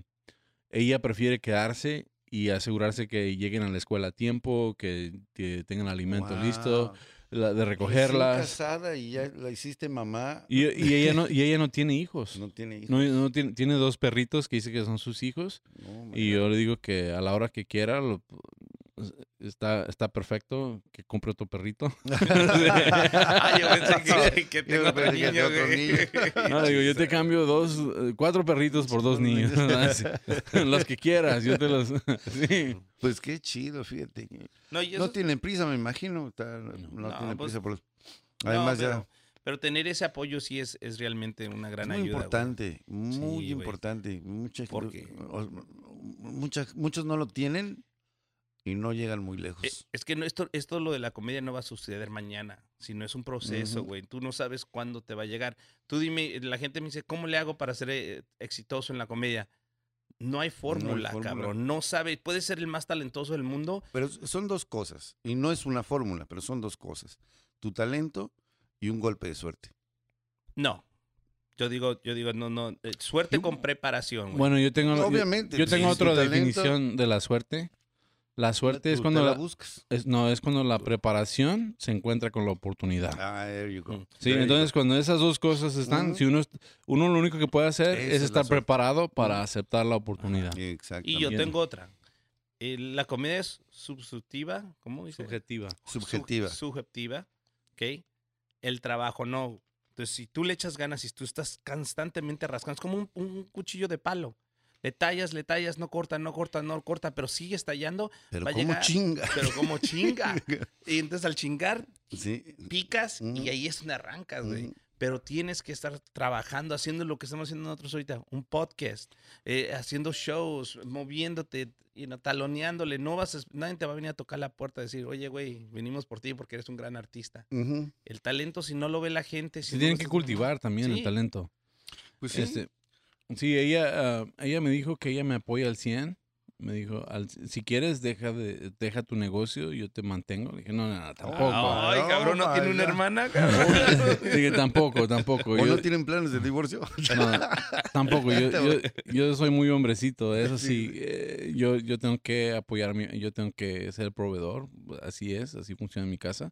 ella prefiere quedarse y asegurarse que lleguen a la escuela a tiempo, que, que tengan alimento listo, la- de Recién recogerlas. casada y ya la hiciste mamá. Y, y ella no, y ella no tiene hijos. No tiene hijos. No, no tiene, tiene dos perritos que dice que son sus hijos. No, Y yo le digo que a la hora que quiera, lo- está, está perfecto, que compre otro perrito. Ah, yo pensé que, que tengo Yo otro pensé que niño, otro güey. niño. No, digo, yo te cambio dos, eh, cuatro perritos por dos niños. los que quieras, yo te los... sí. Pues qué chido, fíjate. No, eso- tienen prisa, me imagino. está- no, No, tienen pues, prisa por los- Además, pero, ya. pero tener ese apoyo sí es, es realmente una gran es muy ayuda. importante, muy Sí, güey. importante. Mucha, Porque- o- mucha- muchos no lo tienen y no llegan muy lejos. Eh, Es que no, esto, esto lo de la comedia no va a suceder mañana, sino es un proceso, güey. Tú no sabes cuándo te va a llegar. Tú dime, la gente me dice, ¿cómo le hago para ser eh, exitoso en la comedia? No hay fórmula, fórmula. cabrón. No sabe. Puede ser el más talentoso del mundo. Pero son dos cosas, y no es una fórmula, pero son dos cosas. Tu talento y un golpe de suerte. No. Yo digo, yo digo, no, no. eh, suerte Yo- con preparación, güey. Bueno, yo tengo, yo- Obviamente. yo, tengo si otra definición de la suerte. La suerte es cuando la la, buscas. es, no, es cuando la preparación se encuentra con la oportunidad. Ah, there you go. Mm. Sí, There you entonces go. cuando esas dos cosas están, si uno, uno lo único que puede hacer Esa es estar preparado para aceptar la oportunidad. Exactamente. y yo tengo otra. Eh, la comedia es subjetiva, ¿cómo dice? Subjetiva. Subjetiva. Su- subjetiva, ¿ok? El trabajo no. Entonces, si tú le echas ganas y tú estás constantemente rascando, es como un, un cuchillo de palo. Le tallas, le tallas, no corta, no corta, no corta, pero sigues tallando, Pero va a como llegar- chinga. pero como chinga. Y entonces al chingar, Sí. picas y ahí es donde arrancas, güey. Pero tienes que estar trabajando, haciendo lo que estamos haciendo nosotros ahorita, un podcast, eh, haciendo shows, moviéndote, you know, taloneándole. No vas a- nadie te va a venir a tocar la puerta y decir, oye, güey, venimos por ti porque eres un gran artista. El talento, si no lo ve la gente. Si Se no tienen que cultivar también Sí. el talento. Pues sí. Este, sí, ella, ah, ella me dijo que ella me apoya al 100. Me dijo, al- si quieres, deja, de, deja tu negocio, yo te mantengo. Le dije, no, no, no, tampoco. Ay, Oh, cabrón, ¿no tiene una hermana? cabrón? Dije, tampoco, tampoco. ¿O Yo, no tienen planes de divorcio? no, tampoco. Yo, yo, yo soy muy hombrecito. Eso Sí. sí, eh, yo, yo tengo que apoyarme, yo tengo que ser el proveedor. Así es, así funciona en mi casa.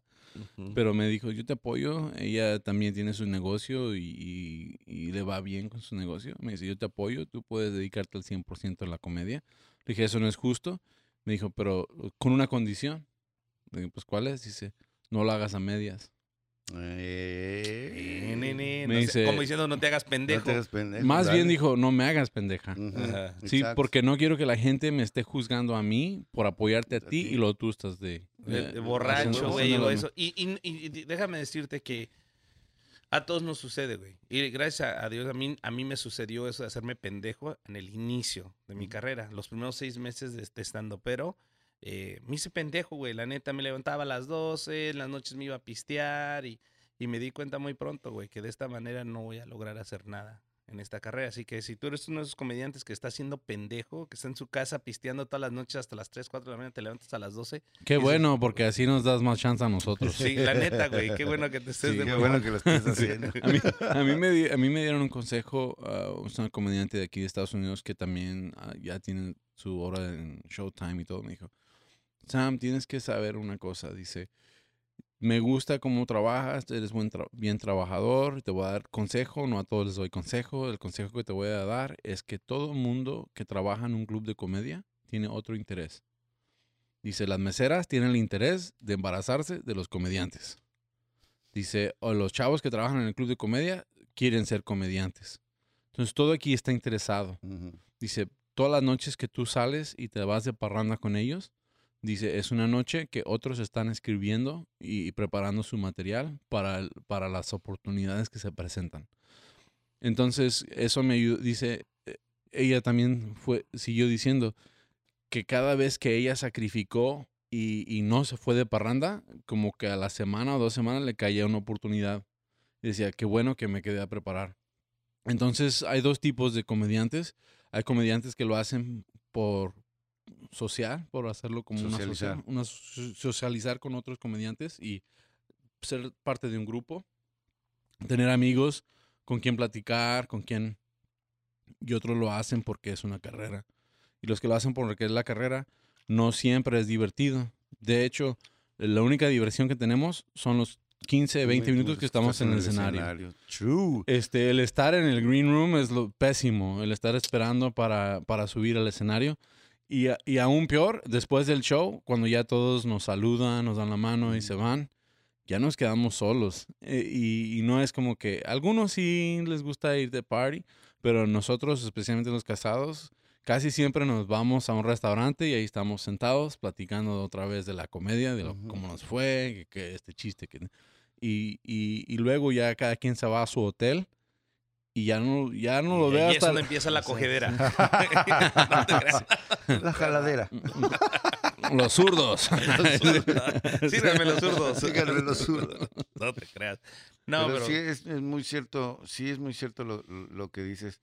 Pero me dijo, yo te apoyo. Ella también tiene su negocio y, y- y le va bien con su negocio. Me dice, yo te apoyo, tú puedes dedicarte al 100% a la comedia. Le dije, eso no es justo. Me dijo, pero con una condición. Le dije, pues, ¿cuál es? Dice, no lo hagas a medias. Eh, Eh, Me no sé, dice- como diciendo, no te hagas no pendejo. te hagas pendejo, Más bien dijo, no me hagas pendeja. Sí, exacto. porque no quiero que la gente me esté juzgando a mí por apoyarte a A ti y luego tú estás de... de, de eh, borracho, güey, lo. Y, y- y d- déjame decirte que a todos nos sucede, güey. Y gracias a- Dios, a mí, a mí me sucedió eso de hacerme pendejo en el inicio de mi carrera, los primeros seis meses de, de estando, pero eh, me hice pendejo, güey. La neta, me levantaba a las 12, en las noches me iba a pistear y, y me di cuenta muy pronto, güey, que de esta manera no voy a lograr hacer nada. En esta carrera. Así que si tú eres uno de esos comediantes que está haciendo pendejo, que está en su casa pisteando todas las noches hasta las 3, 4 de la mañana, te levantas a las 12. Qué bueno, porque así nos das más chance a nosotros. Sí, la neta, güey. Qué bueno que te estés Sí, de qué bueno que lo estés haciendo. A mí, a mí me, di- a mí me dieron un consejo, uh, una comediante de aquí de Estados Unidos que también ah, ya tiene su hora en Showtime y todo, me dijo, Sam, tienes que saber una cosa, dice, me gusta cómo trabajas, eres buen tra- bien trabajador, te voy a dar consejo, no a todos les doy consejo, el consejo que te voy a dar es que todo mundo que trabaja en un club de comedia tiene otro interés. Dice, las meseras tienen el interés de embarazarse de los comediantes. Dice, o los chavos que trabajan en el club de comedia quieren ser comediantes. Entonces todo aquí está interesado. Dice, todas las noches que tú sales y te vas de parranda con ellos, dice, es una noche que otros están escribiendo y, preparando su material para, para las oportunidades que se presentan. Entonces, eso me ayudó, dice, eh, ella también fue, siguió diciendo que cada vez que ella sacrificó y, no se fue de parranda, como que a la semana o dos semanas le caía una oportunidad. Decía, qué bueno que me quedé a preparar. Entonces, hay dos tipos de comediantes. Hay comediantes que lo hacen por social, por hacerlo como una Socializar. social, una so- socializar con otros comediantes y ser parte de un grupo, tener amigos con quien platicar, con quien y otros lo hacen porque es una carrera. Y los que lo hacen porque es la carrera, no siempre es divertido. De hecho, la única diversión que tenemos son los 15, 20 minutos que estamos en el escenario. True. Este, el estar en el green room es lo pésimo, el estar esperando para, para subir al escenario. Y, y aún peor, después del show, cuando ya todos nos saludan, nos dan la mano y se van, ya nos quedamos solos. Eh, y, y no es como que algunos sí les gusta ir de party, pero nosotros, especialmente los casados, casi siempre nos vamos a un restaurante y ahí estamos sentados platicando otra vez de la comedia, de lo- Ujú. cómo nos fue, que, que este chiste. Que, y, y luego ya cada quien se va a su hotel y ya no, ya no lo Y veo ahí es hasta... donde empieza la cogedera. No te creas. La jaladera. Los zurdos. Sírveme los zurdos. Síganme los zurdos. No te creas. No, pero, pero, sí es, es muy cierto, sí es muy cierto lo, lo que dices.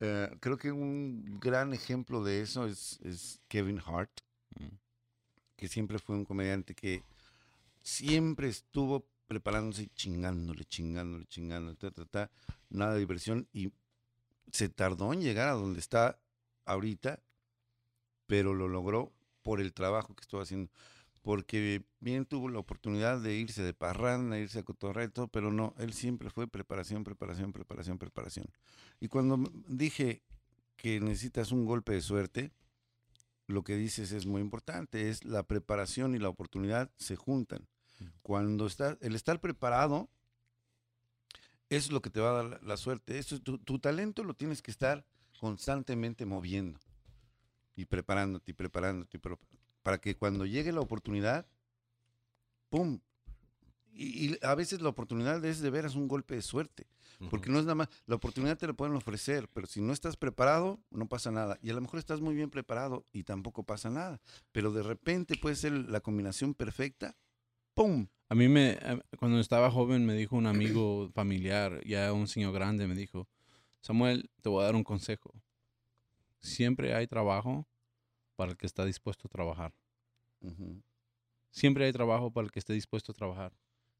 Eh, creo que un gran ejemplo de eso es, es Kevin Hart, Mm. que siempre fue un comediante que siempre estuvo preparándose y chingándole, chingándole, chingándole, ta, ta, ta, nada de diversión y se tardó en llegar a donde está ahorita, pero lo logró por el trabajo que estuvo haciendo. Porque bien tuvo la oportunidad de irse de parranda, irse a cotorrear y todo, pero no, él siempre fue preparación, preparación, preparación, preparación. Y cuando dije que necesitas un golpe de suerte, lo que dices es muy importante, es la preparación y la oportunidad se juntan. Cuando está, el estar preparado es lo que te va a dar la, la suerte. Eso, es tu, tu talento lo tienes que estar constantemente moviendo y preparándote y preparándote para que cuando llegue la oportunidad, ¡pum! Y, y a veces la oportunidad es de veras un golpe de suerte. Porque no es nada más, la oportunidad te la pueden ofrecer, pero si no estás preparado, no pasa nada. Y a lo mejor estás muy bien preparado y tampoco pasa nada. Pero de repente puede ser la combinación perfecta, ¡pum! A mí me, cuando estaba joven me dijo un amigo familiar, ya un señor grande, me dijo, Samuel, te voy a dar un consejo. Siempre hay trabajo para el que está dispuesto a trabajar. Siempre hay trabajo para el que esté dispuesto a trabajar.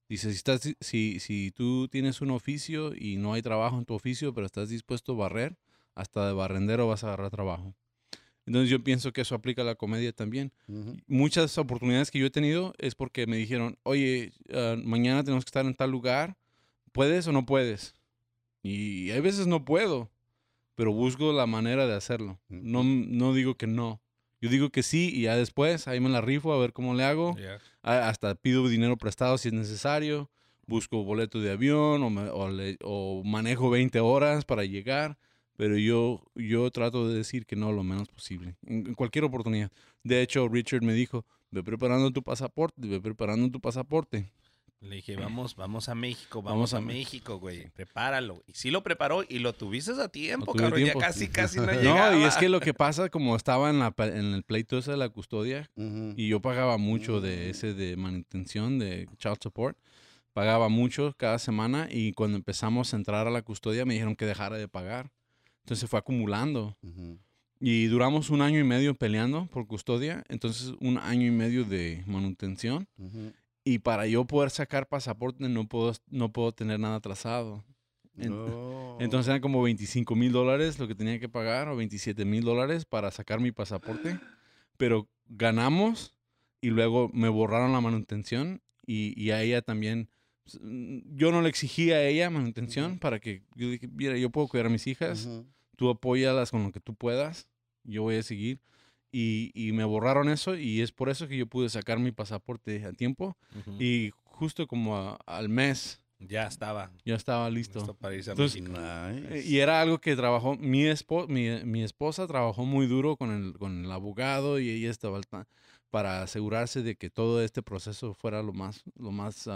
Dice, si, estás, si, si tú tienes un oficio y no hay trabajo en tu oficio, pero estás dispuesto a barrer, hasta de barrendero vas a agarrar trabajo. Entonces yo pienso que eso aplica a la comedia también. Muchas oportunidades que yo he tenido es porque me dijeron, oye, ah, mañana tenemos que estar en tal lugar, ¿puedes o no puedes? Y hay veces no puedo, pero busco la manera de hacerlo. No, no digo que no. Yo digo que sí y ya después ahí me la rifo a ver cómo le hago. Hasta pido dinero prestado si es necesario. Busco boleto de avión o, me- o le- o manejo 20 horas para llegar. Pero yo, yo trato de decir que no lo menos posible. En, en cualquier oportunidad. De hecho, Richard me dijo, ve preparando tu pasaporte, ve preparando tu pasaporte. Le dije, vamos, vamos a México, Vamos vamos, a, México, güey. Prepáralo. Y sí lo preparó y lo tuviste a tiempo, cabrón. tiempo. Ya casi, casi no llegaba. No, y es que lo que pasa, como estaba en, la, pa- en el pleito ese de la custodia, Ujú. y yo pagaba mucho de ese de manutención, de child support. pagaba mucho cada semana y cuando empezamos a entrar a la custodia me dijeron que dejara de pagar. Entonces fue acumulando. Y duramos un año y medio peleando por custodia, entonces un año y medio de manutención. Y para yo poder sacar pasaporte no puedo, no puedo tener nada atrasado. Oh. Entonces eran como 25 mil dólares lo que tenía que pagar o 27 mil dólares para sacar mi pasaporte. Pero ganamos y luego me borraron la manutención y, y a ella también. Mm, Yo no le exigí a ella manutención para que yo dije, mira, yo puedo cuidar a mis hijas, Ujú. tú apóyalas con lo que tú puedas, yo voy a seguir. Y, y me borraron eso y es por eso que yo pude sacar mi pasaporte a tiempo. Ujú. Y justo como a- al mes ya estaba ya estaba listo. listo para irse a Entonces. Nice. Eh, Y era algo que trabajó, mi, espo- mi, mi esposa trabajó muy duro con el, con el abogado y ella estaba para asegurarse de que todo este proceso fuera lo más, lo más,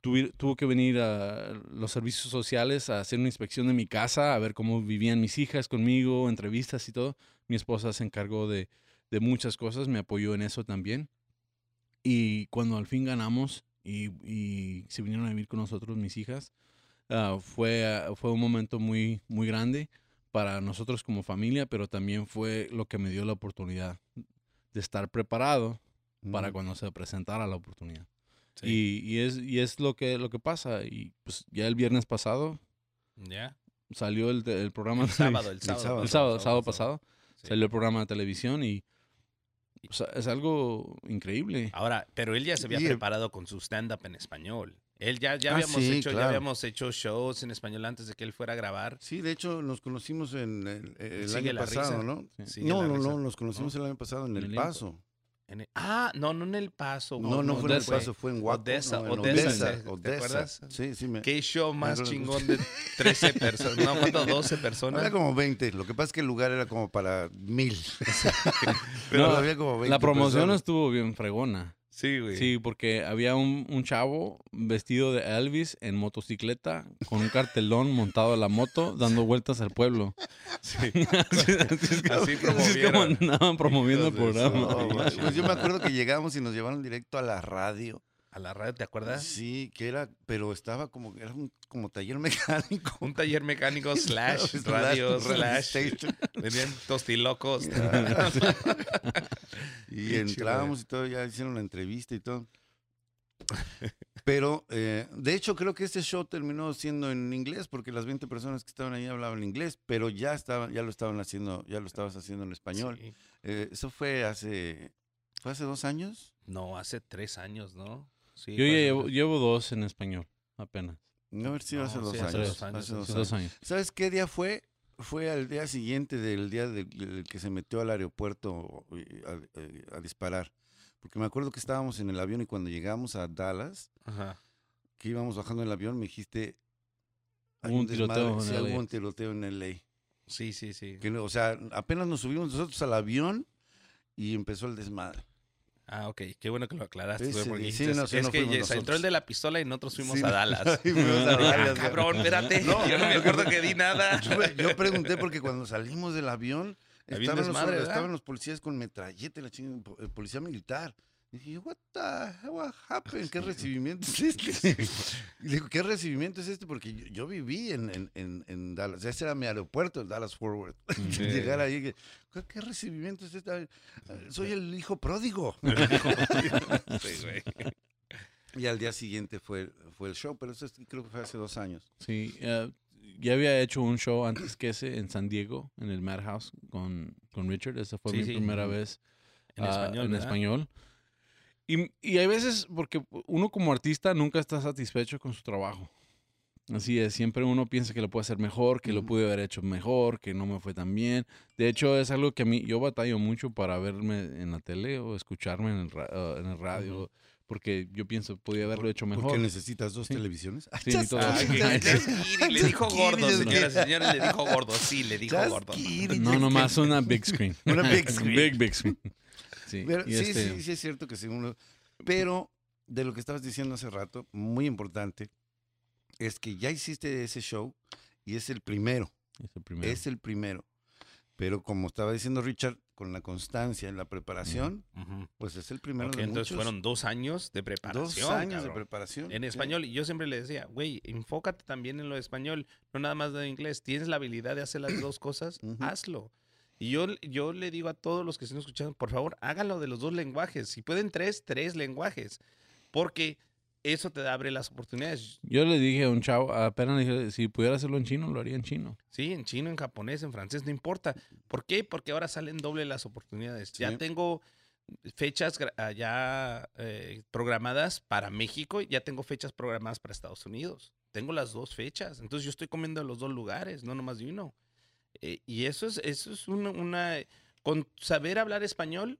tuvo que venir a los servicios sociales a hacer una inspección de mi casa, a ver cómo vivían mis hijas conmigo, entrevistas y todo. Mi esposa se encargó de, de muchas cosas, me apoyó en eso también. Y cuando al fin ganamos y, y se vinieron a vivir con nosotros mis hijas, ah, fue, ah, fue un momento muy, muy grande para nosotros como familia, pero también fue lo que me dio la oportunidad de estar preparado para cuando se presentara la oportunidad. Sí. Y, y es, y es lo, que, lo que pasa. Y pues ya el viernes pasado Ya. salió el, el programa. El de sábado, el sábado. sábado. el sábado, sábado pasado Sí. salió el programa de televisión y o sea, es algo increíble. Ahora, pero él ya se había Y- preparado con su stand-up en español. Él ya, ya Ah, habíamos sí, hecho, ya habíamos hecho shows en español antes de que él fuera a grabar. Sí, de hecho nos conocimos en el, el año pasado, risa. ¿no? Sí. No, no, no, nos conocimos el año pasado en En El el Paso. En el- ah, no, no en El Paso. No, no, fue en El. Paso, fue en Waco. Odessa, no, en Odessa, Odessa, ¿te Odessa. acuerdas? Sí, sí. Me, Qué show más chingón de 13 personas. No, ¿cuánto? 12 personas. Había como 20. Lo que pasa es que el lugar era como para mil. Pero No, había como 20 La promoción personas. estuvo bien fregona. Sí, güey. Sí, porque había un, un chavo vestido de Elvis en motocicleta con un cartelón montado en la moto dando vueltas al pueblo. Sí. así, así es Así así es como andaban promoviendo el programa. no. Pues yo me acuerdo que llegamos y nos llevaron directo a la radio. A la radio, ¿te acuerdas? Sí, que era, pero estaba como, era un como taller mecánico. Un taller mecánico slash radio slash. Venían tostilocos. Y entrábamos y todo, ya hicieron la entrevista y todo. Pero, eh, de hecho, creo que este show terminó siendo en inglés, porque las 20 personas que estaban ahí hablaban inglés, pero ya estaban, ya lo estaban haciendo, ya lo estabas haciendo en español. Sí. Eh, eso fue hace, ¿fue hace dos años? No, hace tres años, ¿no? Sí, Yo ya llevo, dos en español, apenas. No, a ver si No, hace dos sí, años. hace dos años, hace hace dos Hace años. dos años. ¿Sabes qué día fue? Fue al día siguiente del día del, del que se metió al aeropuerto eh, a, eh, a disparar. Porque me acuerdo que estábamos en el avión y cuando llegamos a Dallas, Ajá. que íbamos bajando del avión, me dijiste... "Hay Hubo un tiroteo en sí, LA". hubo un tiroteo en LA. Sí, sí, sí. Que o sea, apenas nos subimos nosotros al avión y empezó el desmadre. Ah, ok. Qué bueno que lo aclaraste, porque día, sí, dijiste, no, sí, es no que entró el de la pistola y nosotros fuimos Sí, a. Dallas. Fuimos a Ah, Dallas, cabrón, espérate. Yo no me acuerdo que di nada. Yo, pregunté porque cuando salimos del avión, estaban, los, desmadre, ¿verdad? estaban los policías con metralleta, la chingada, eh, policía militar. Y dije, what the, what happened? ¿Qué recibimiento es este? Y digo, ¿qué recibimiento es este? Porque yo, yo viví en, en, en, en Dallas, ese era mi aeropuerto, el Dallas Forward. Llegar ahí, ¿qué, qué recibimiento es este? Eh, Soy el hijo pródigo. Sí, güey. y al día siguiente fue, fue el show, pero eso es- creo que fue hace dos años. Sí, eh, ya había hecho un show antes que ese en San Diego, en el Madhouse, con, con Richard. Esa fue Sí, mi sí. primera vez En ah, español, en ¿verdad? español. Y, y hay veces, porque uno como artista nunca está satisfecho con su trabajo. Así es, siempre uno piensa que lo puede hacer mejor, que lo pude haber hecho mejor, que no me fue tan bien. De hecho, es algo que a mí, yo batallo mucho para verme en la tele o escucharme en el, ra- ah, en el radio, porque yo pienso, podía haberlo hecho mejor. Porque necesitas dos Sí. televisiones. Sí, que- Ay, que- Kiri, le dijo gordo, señoras y señores, le dijo gordo. Sí, le dijo Just gordo. No, just nomás una big screen. Una big screen. big, big screen. Sí, Pero sí, este- sí, sí es cierto que según lo- Pero de lo que estabas diciendo hace rato, muy importante, es que ya hiciste ese show y es el primero, es el primero. es el primero. Pero como estaba diciendo Richard, con la constancia en la preparación, Ujú. pues es el primero Ok, de entonces muchos. fueron dos años de preparación. dos años de cabrón. preparación. En español, y yo siempre le decía, güey, enfócate también en lo de español, no nada más de inglés. Tienes la habilidad de hacer las dos cosas, Ujú. hazlo. Y yo, yo le digo a todos los que estén escuchando, por favor, háganlo de los dos lenguajes. Si pueden tres, tres lenguajes. Porque eso te abre las oportunidades. Yo le dije a un chavo, apenas le dije, si pudiera hacerlo en chino, lo haría en chino. Sí, en chino, en japonés, en francés, no importa. ¿Por qué? Porque ahora salen doble las oportunidades. Sí. Ya tengo fechas ah, ya eh, programadas para México, ya tengo fechas programadas para Estados Unidos. Tengo las dos fechas. Entonces yo estoy comiendo en los dos lugares, no nomás de uno. Eh, y eso es, eso es una, una- Con saber hablar español,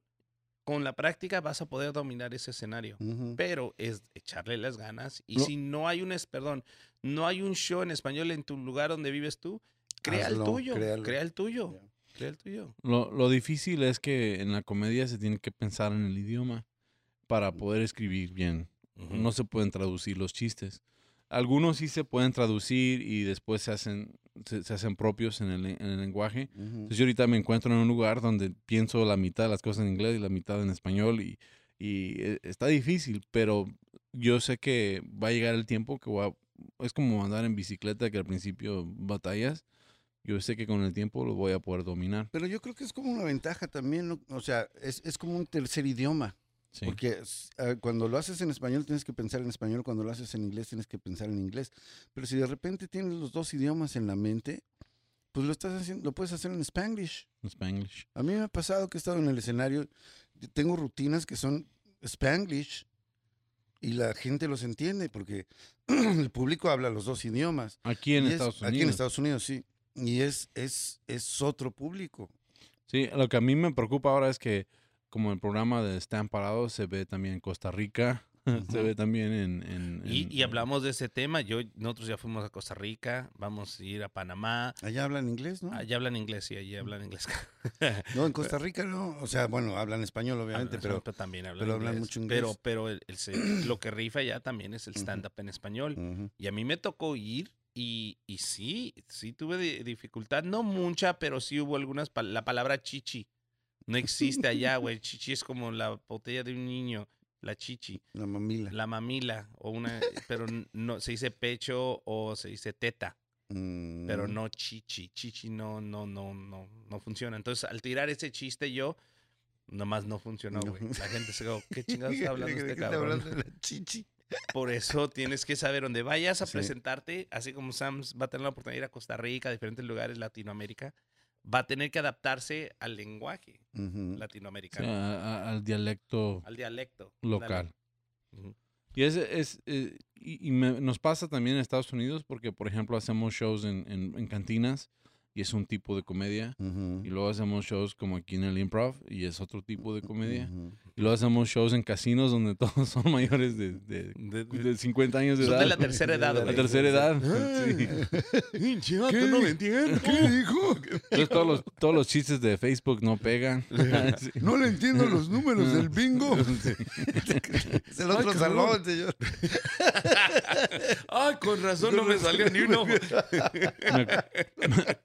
con la práctica vas a poder dominar ese escenario pero es echarle las ganas. Y No. si no hay un, es- perdón, no hay un show en español en tu lugar donde vives tú, crea Hazlo, el tuyo, créalo. crea el tuyo, Ya. crea el tuyo. Lo, lo difícil es que en la comedia se tiene que pensar en el idioma para poder escribir bien. No se pueden traducir los chistes. Algunos sí se pueden traducir y después se hacen, se, se hacen propios en el, en el lenguaje. Ujú. Entonces yo ahorita me encuentro en un lugar donde pienso la mitad de las cosas en inglés y la mitad en español y, y eh, está difícil, pero yo sé que va a llegar el tiempo que voy a- es como andar en bicicleta que al principio batallas. Yo sé que con el tiempo lo voy a poder dominar. Pero yo creo que es como una ventaja también, ¿no? o sea, es, es como un tercer idioma. Sí. Porque ah, cuando lo haces en español tienes que pensar en español, cuando lo haces en inglés tienes que pensar en inglés. Pero si de repente tienes los dos idiomas en la mente, pues lo estás haciendo, lo puedes hacer en Spanglish. Spanglish. A mí me ha pasado que he estado en el escenario, tengo rutinas que son Spanglish y la gente los entiende porque el público habla los dos idiomas. Aquí en Y es- Estados Unidos. Aquí en Estados Unidos, sí. Y es, es, es otro público. Sí, lo que a mí me preocupa ahora es que como el programa de Están Parados se ve también en Costa Rica, se ve también en... en- Y, en- y hablamos de ese tema, yo, nosotros ya fuimos a Costa Rica, vamos a ir a Panamá, Allá hablan inglés, ¿no? allá hablan inglés, sí, allá hablan inglés. No, en Costa Rica no. O sea, bueno, hablan español, obviamente, Hablan- pero. también hablan, pero hablan mucho inglés. Pero, pero el- el se- lo que rifa ya también es el stand-up en español. Y a mí me tocó ir y, y sí, sí tuve di- dificultad, no mucha, pero sí hubo algunas, pal- la palabra chichi. No existe allá, güey. Chichi es como la botella de un niño, la chichi, La mamila. la mamila, o una, pero no, se dice pecho o se dice teta, pero Mm. no chichi. Chichi no, no, no, no, no funciona. Entonces, al tirar ese chiste yo, nomás no funcionó, No. güey. La gente se quedó, ¿qué chingados está hablando ¿De este qué está cabrón? hablando de la chichi? Por eso tienes que saber dónde vayas a Sí. presentarte, así como Sam va a tener la oportunidad de ir a Costa Rica, a diferentes lugares, Latinoamérica, va a tener que adaptarse al lenguaje latinoamericano, a- a- al dialecto al dialecto local. Y, es, es, eh, y, y me- nos pasa también en Estados Unidos porque, por ejemplo, hacemos shows en, en- en cantinas y es un tipo de comedia. Y luego hacemos shows como aquí en el improv y es otro tipo de comedia. Y luego hacemos shows en casinos donde todos son mayores de, de, De- de- de 50 años de Son edad. de la tercera edad, La tercera edad. Sí. ¿Qué? no me entiendes. ¿Qué dijo? Entonces todos los, todos los chistes de Facebook no pegan. Sí. No le entiendo los números del bingo. Sí. Es el otro salón, señor. Ay, con razón no me salió ni uno. Me,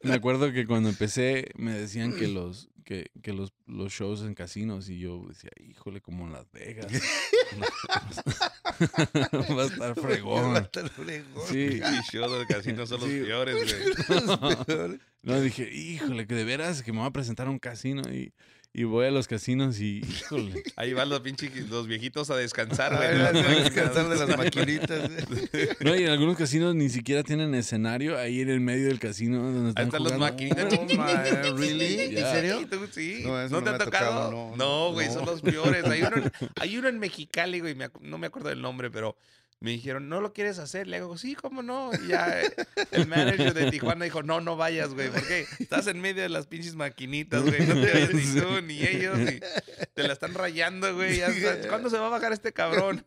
me acuerdo que cuando empecé me decían que los que, que los, los shows en casinos y yo decía, híjole, como en Las Vegas. Va a estar fregón. Hasta el fregón. Sí. Y show de casinos son los Sí. peores, güey. No, dije, híjole, que de veras que me voy a presentar a un casino y, y voy a los casinos y, híjole. Ahí van los pinches los viejitos a descansar, Ay, güey. a descansar de las maquinitas. No, y en algunos casinos ni siquiera tienen escenario ahí en el medio del casino donde Ahí están están los jugando. maquinitas. Oh, my, ¿really? ¿En Ya. serio? Sí, tú- sí. No, No, eso no te ha tocado? tocado, no, No, güey, no. son los peores. Hay uno, en- hay uno en Mexicali, güey, no me acuerdo del nombre, pero me dijeron, ¿no lo quieres hacer? Le digo, sí, ¿cómo no? Y ya eh, el manager de Tijuana dijo, no, no vayas, güey, porque estás en medio de las pinches maquinitas, güey. No te oyes ni tú ni ellos y te la están rayando, güey. ¿Cuándo se va a bajar este cabrón?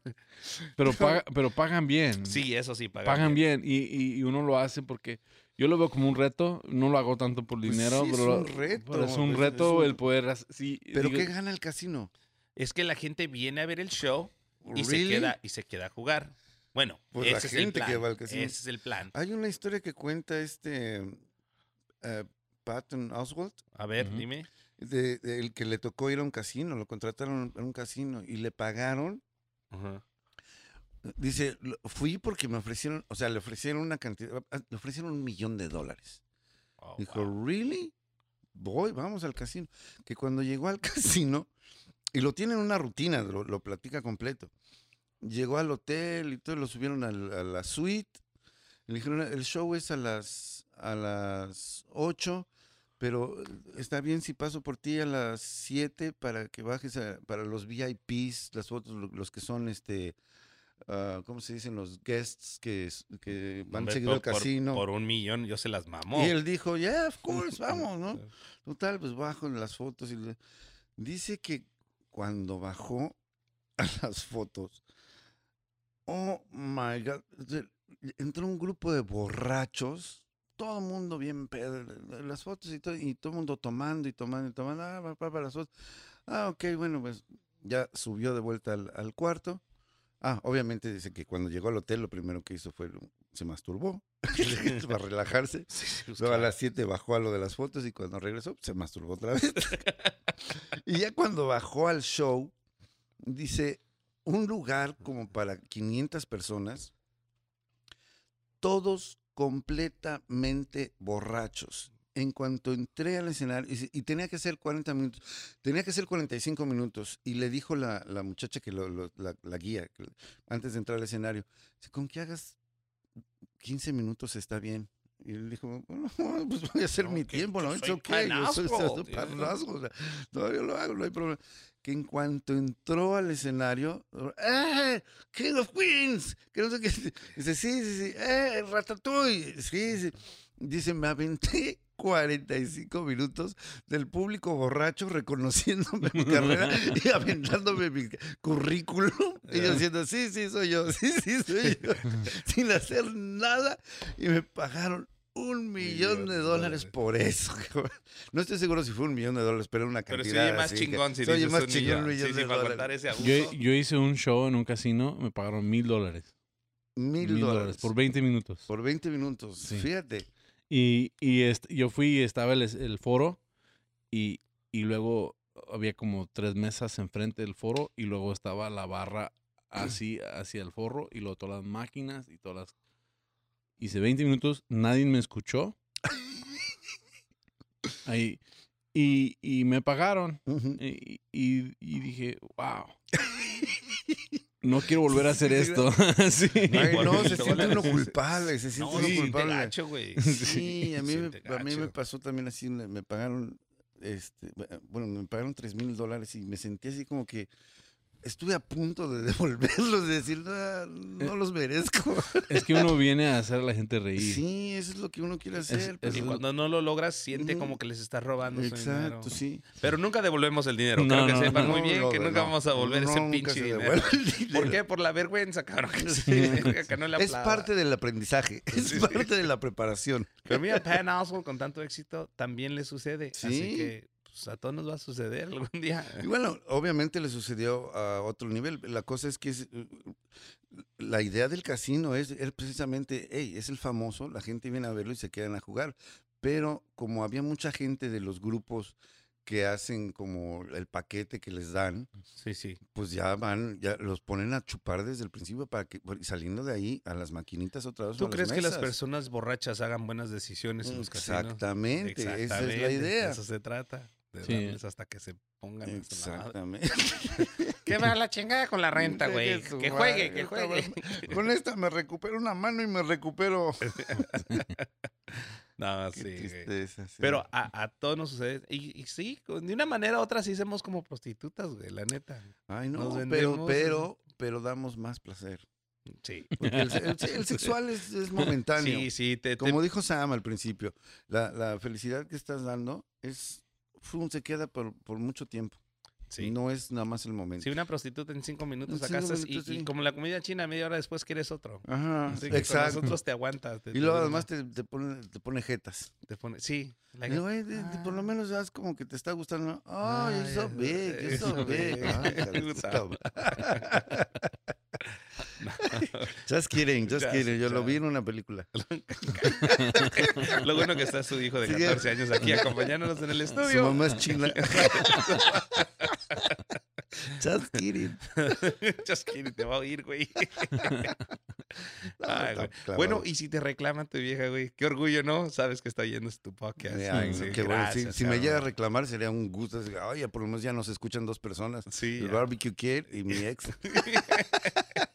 Pero, paga- pero pagan bien. Sí, eso sí, pagan, pagan bien, Y, y- y uno lo hace porque yo lo veo como un reto, no lo hago tanto por Pues dinero, sí, es pero, un reto, pero es un pues, es reto un- el poder hacer, sí, ¿Pero digo, qué gana el casino? Es que la gente viene a ver el show y, se, queda, y se queda a jugar. Bueno, Pues la ese es el gente que plan. va al casino. Ese es el plan. Hay una historia que cuenta este eh, Patton Oswalt, A ver, dime. de- de- el que le tocó ir a un casino, lo contrataron en un casino y le pagaron. Ajá. Dice, "Lo- fui porque me ofrecieron, o sea, le ofrecieron una cantidad, ah, le ofrecieron un millón de dólares. Oh, Dijo, wow. ¿really? Voy, vamos al casino. Que cuando llegó al casino, y lo tiene en una rutina, lo, lo platica completo. Llegó al hotel y todo, lo subieron al- a la suite. Le dijeron, el show es a las, a las 8, pero está bien si paso por ti a las 7 para que bajes a- para los VIPs, las fotos, lo- los que son este... ah, ¿Cómo se dicen? Los guests que, van Hombre, seguido al por- casino. Por, un millón, yo se las mamó. Y él dijo, yeah, of course, vamos, ¿no? Total, pues bajo en las fotos y le- dice que cuando bajó a las fotos, oh my God, entró un grupo de borrachos, todo el mundo bien pedo, la- las fotos y todo, y todo el mundo tomando y tomando y tomando, ah, va, para las fotos. Ah, ok, bueno, pues ya subió de vuelta al, al cuarto. Ah, obviamente dice que cuando llegó al hotel lo primero que hizo fue, se masturbó para relajarse. Sí, sí, pues, Luego a las 7 bajó a lo de las fotos y cuando regresó se masturbó otra vez. y ya cuando bajó al show, dice, un lugar como para 500 personas, todos completamente borrachos. En cuanto entré al escenario, y, tenía que ser 40 minutos, tenía que ser 45 minutos, y le dijo la, la muchacha que lo, lo- la, la guía, antes de entrar al escenario, con que hagas 15 minutos está bien. Y él dijo, bueno, pues voy a hacer No, mi tiempo, ¿no? soy okay, yo soy, soy tío. panasco, o sea, yo lo hago, no hay problema. Que en cuanto entró al escenario, ¡eh! King of Queens, que no sé qué. Dice, sí, sí, sí, ¡eh! Ratatouille, sí, sí. Dice, me aventé 45 minutos del público borracho reconociéndome mi carrera y aventándome mi currículum. Y yo diciendo, sí, sí, soy yo, sí, sí, soy yo. Sin hacer nada. Y me pagaron un millón Millón de dólares por eso. No estoy seguro si fue un millón de dólares, pero era una Pero cantidad. se oye más así que- chingón si se oye dices más un chingón millón. millón Sí, de sí, para dólares. contar ese abuso. Yo, yo hice un show en un casino, me pagaron mil dólares. Mil, Mil dólares. por 20 minutos. Por 20 minutos. Sí. Fíjate. Y, y yo fui y estaba el, es- el foro y, y luego había como tres mesas enfrente del foro y luego estaba la barra así hacia el foro y luego todas las máquinas y todas las... Hice 20 minutos, nadie me escuchó. Ahí, y, y me pagaron. Ujú. Y, y- y dije, wow. No quiero volver a hacer esto. Sí. Ay, no, se siente uno culpable, se siente No, uno sí, culpable. gacho, güey. Sí, a mí, me, a mí me pasó también así, me me pagaron, este, bueno, me pagaron 3 mil dólares y me sentí así como que estuve a punto de devolverlos, de decir, "Ah, no los merezco. Es que uno viene a hacer a la gente reír. Sí, eso es lo que uno quiere hacer. es pero- Y cuando no lo logras, siente como que les estás robando su dinero. Exacto, sí. Pero nunca devolvemos el dinero. No, Creo que no, sepan no, muy bien no, que no, nunca no. vamos a devolver No, ese pinche dinero. el ¿Por dinero. qué? Por la vergüenza, cabrón. que Sí. se- que no le Es parte del aprendizaje, es Sí. parte de la preparación. Pero mira, Pan Oswald con tanto éxito también le sucede. Sí. Así que pues, a todos nos va a suceder algún día. Y bueno, obviamente le sucedió a otro nivel. La cosa es que es, eh, la idea del casino es, es precisamente, hey, es el famoso, la gente viene a verlo y se quedan a jugar. Pero como había mucha gente de los grupos que hacen como el paquete que les dan, Sí, sí. pues ya van, ya los ponen a chupar desde el principio para que saliendo de ahí a las maquinitas otra vez. ¿Tú crees que las personas borrachas hagan buenas decisiones en los casinos? Exactamente, esa es la Exactamente, idea. de Eso se trata. De Sí. darles hasta que se pongan. Exactamente. Que va la chingada con la renta, güey. Que juegue, que juegue. Con esta me recupero una mano y me recupero. No, sí, tristeza, sí. Pero a, a todos nos sucede. Y, y sí, de una manera u otra sí somos como prostitutas, güey, la neta. Ay, no, pero, vendemos, pero, pero damos más placer. Sí. Porque el, el- el sexual es, es momentáneo. Sí, sí, te, te- Como dijo Sam al principio, la, la felicidad que estás dando es fum, se queda por, por mucho tiempo. sí. No es nada más el momento. Sí, una prostituta en cinco minutos En acá cinco estás y- minutos, y, como la comida china, media hora después quieres otro. Ajá, Así que con exacto. nosotros te aguantas. te- Y luego además más, te, te pone, te pone jetas. te pone- sí. la- Y digo, "Ay, de- de- por lo Ah. menos ya es como que te está gustando. Oh, you're so big, you're so big. Just kidding, just kidding. Yo lo vi en una película. Lo bueno que está su hijo de Sí, 14 años aquí acompañándonos en el Su estudio. mamá es china. Just kidding. Just kidding, te va a oír, güey. Ay. Bueno, y si te reclama tu vieja, güey, qué orgullo, ¿no? Sabes que está oyendo tu podcast. Ay, Sí, qué bueno. Si- me llega a reclamar sería un gusto. Oye, por lo menos ya nos escuchan dos personas. Sí. El ya. Barbecue Kid y mi ex.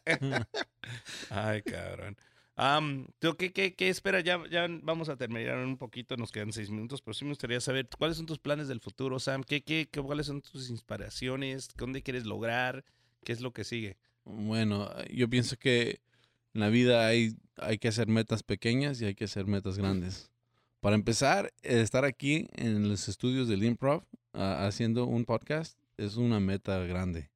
Ay, cabrón. Am, ¿tú qué, qué, qué esperas? Ya, ya vamos a terminar un poquito, nos quedan seis minutos, pero sí me gustaría saber cuáles son tus planes del futuro, Sam. ¿Qué, qué, qué- cuáles son tus inspiraciones? ¿Dónde quieres lograr? ¿Qué es lo que sigue? Bueno, yo pienso que en la vida hay, hay que hacer metas pequeñas y hay que hacer metas grandes. Para empezar, estar aquí en los estudios del Improv ah, haciendo un podcast es una meta grande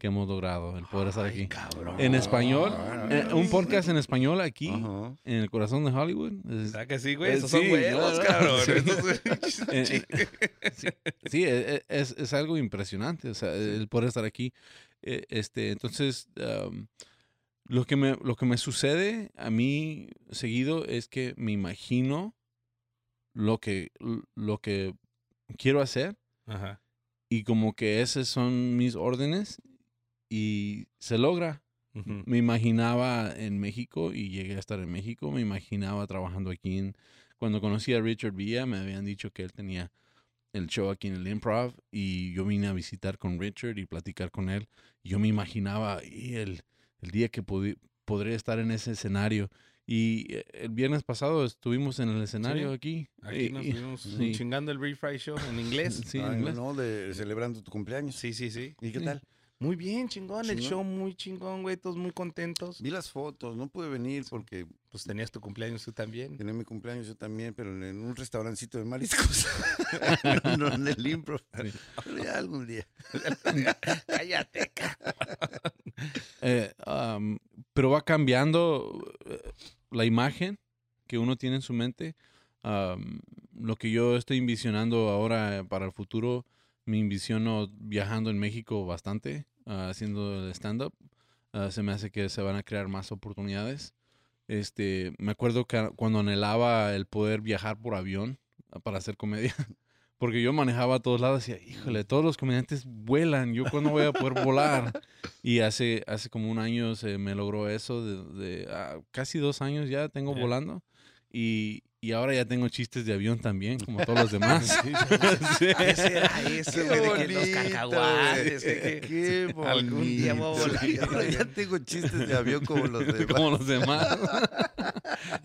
que hemos logrado, el poder estar aquí. cabrón. En español, eh, un podcast en español aquí, Ajá. en el corazón de Hollywood. es- ¿Verdad que sí, güey? Eh, Esos son sí, huevos, cabrón. Sí. Esos- Eh, sí, es, es algo impresionante, o sea, el poder estar aquí. Eh, Este, entonces, am, lo, que me, lo que me sucede a mí seguido es que me imagino lo que, lo que quiero hacer Ajá. y como que esas son mis órdenes y se logra. Me imaginaba en México y llegué a estar en México. Me imaginaba trabajando aquí. En, cuando conocí a Richard Villa, me habían dicho que él tenía el show aquí en el Improv y yo vine a visitar con Richard y platicar con él. Yo me imaginaba y el, el día que podré estar en ese escenario. Y eh, el viernes pasado estuvimos en el escenario aquí. Aquí y- nos y- vimos sí. chingando el Refry Show en inglés. Sí, en Ay, inglés. no, de celebrando tu cumpleaños. Sí, sí, sí. ¿Y qué Sí. tal? Muy bien, chingón. El show muy chingón, güey. Todos muy contentos. Vi las fotos, no pude venir porque Pues tenías tu cumpleaños tú también. tenía mi cumpleaños yo también, pero en un restaurancito de mariscos. no en el impro. Sí. Pero ya algún día. Cállate, Eh, pero va cambiando eh, la imagen que uno tiene en su mente. Am, lo que yo estoy envisionando ahora para el futuro, me envisiono viajando en México bastante, ah, haciendo el stand-up. Ah, se me hace que se van a crear más oportunidades. Este, me acuerdo que cuando anhelaba el poder viajar por avión ah, para hacer comedia, porque yo manejaba a todos lados y decía, híjole, todos los comediantes vuelan, ¿yo cuándo voy a poder volar? Y hace, hace como un año se me logró eso, de, de, ah, casi dos años ya tengo volando. Y, y ahora ya tengo chistes de avión también, como todos los demás. Sí. ¿Qué será eso, güey? De que los cacahuates. que- Qué bonito. Algún día voy a volar. Sí, ahora ya tengo chistes de avión como los demás. como los demás.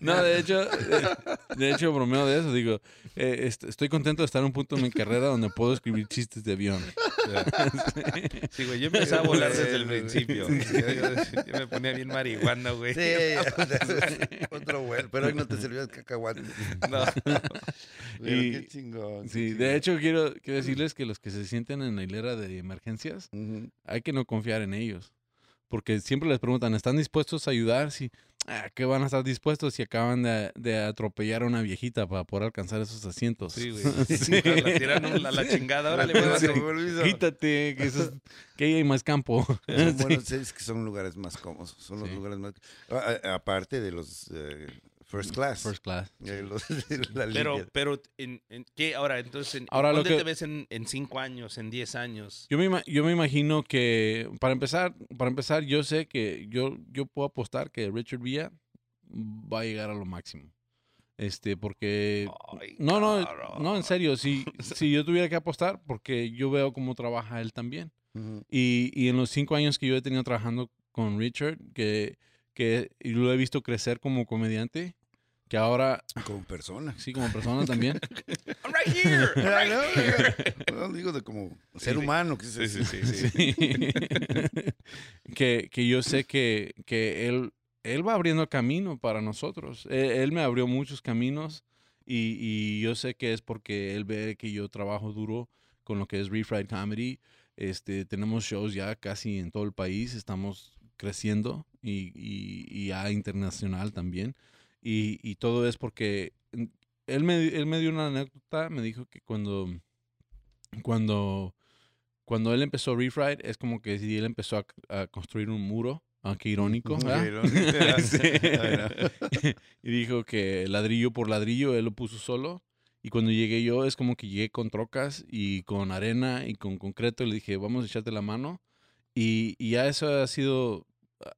No, de hecho, de, hecho, bromeo de eso. Digo, eh, est- estoy contento de estar en un punto en mi carrera donde puedo escribir chistes de avión. Sí, güey. Yo empecé a volar desde el principio. sí. Yo, yo- yo me ponía bien marihuana, güey. Sí, otro vuelo, pero hoy no te sirvió el cacahuate. No. Pero Y- qué chingón. qué Sí, chingón. de hecho, quiero, quiero decirles que los que se sienten en la hilera de emergencias, hay que no confiar en ellos. Porque siempre les preguntan, ¿están dispuestos a ayudar? Si, ah, ¿Qué van a estar dispuestos si acaban de, de atropellar a una viejita para poder alcanzar esos asientos? Sí, güey. Sí. La tiraron a la chingada. Se volvió- Quítate, que, eso es- que ahí hay más campo. Sí. buenos, es que son lugares más cómodos, son los Sí. lugares más... a- a- aparte de los eh, first class. First class. eh, los de la Pero, pero, ¿en, en qué ahora? Entonces, ¿en, Ahora, lo ¿dónde que- te ves en, en cinco años, en diez años? Yo me, yo me imagino que, para empezar, para empezar, yo sé que yo, yo puedo apostar que Richard Villa va a llegar a lo máximo. Este, porque... Ay, No, no, cabrón. no, en serio, si, si yo tuviera que apostar, porque yo veo cómo trabaja él también. Ujú. Y, y en los cinco años que yo he tenido trabajando con Richard, que, que y lo he visto crecer como comediante, que ahora, Como persona. sí, como persona también. I'm right here. Right here. no, digo de como ser sí. humano. Que Sí, sí, sí, sí. Sí. que, que yo sé que, que él, él va abriendo camino para nosotros. Él, él me abrió muchos caminos y, y yo sé que es porque él ve que yo trabajo duro con lo que es Refried Comedy. Este, tenemos shows ya casi en todo el país, estamos creciendo y, y, y ya internacional también. Y, y todo es porque mm, él me, él me dio una anécdota, me dijo que cuando, cuando, cuando él empezó Refried, es como que si él empezó a, a construir un muro Ah, qué irónico. ¿verdad? irónico. Sí. Y dijo que ladrillo por ladrillo él lo puso solo. Y cuando llegué yo es como que llegué con trocas y con arena y con concreto. Y le dije, vamos a echarte la mano. Y, y ya eso ha sido,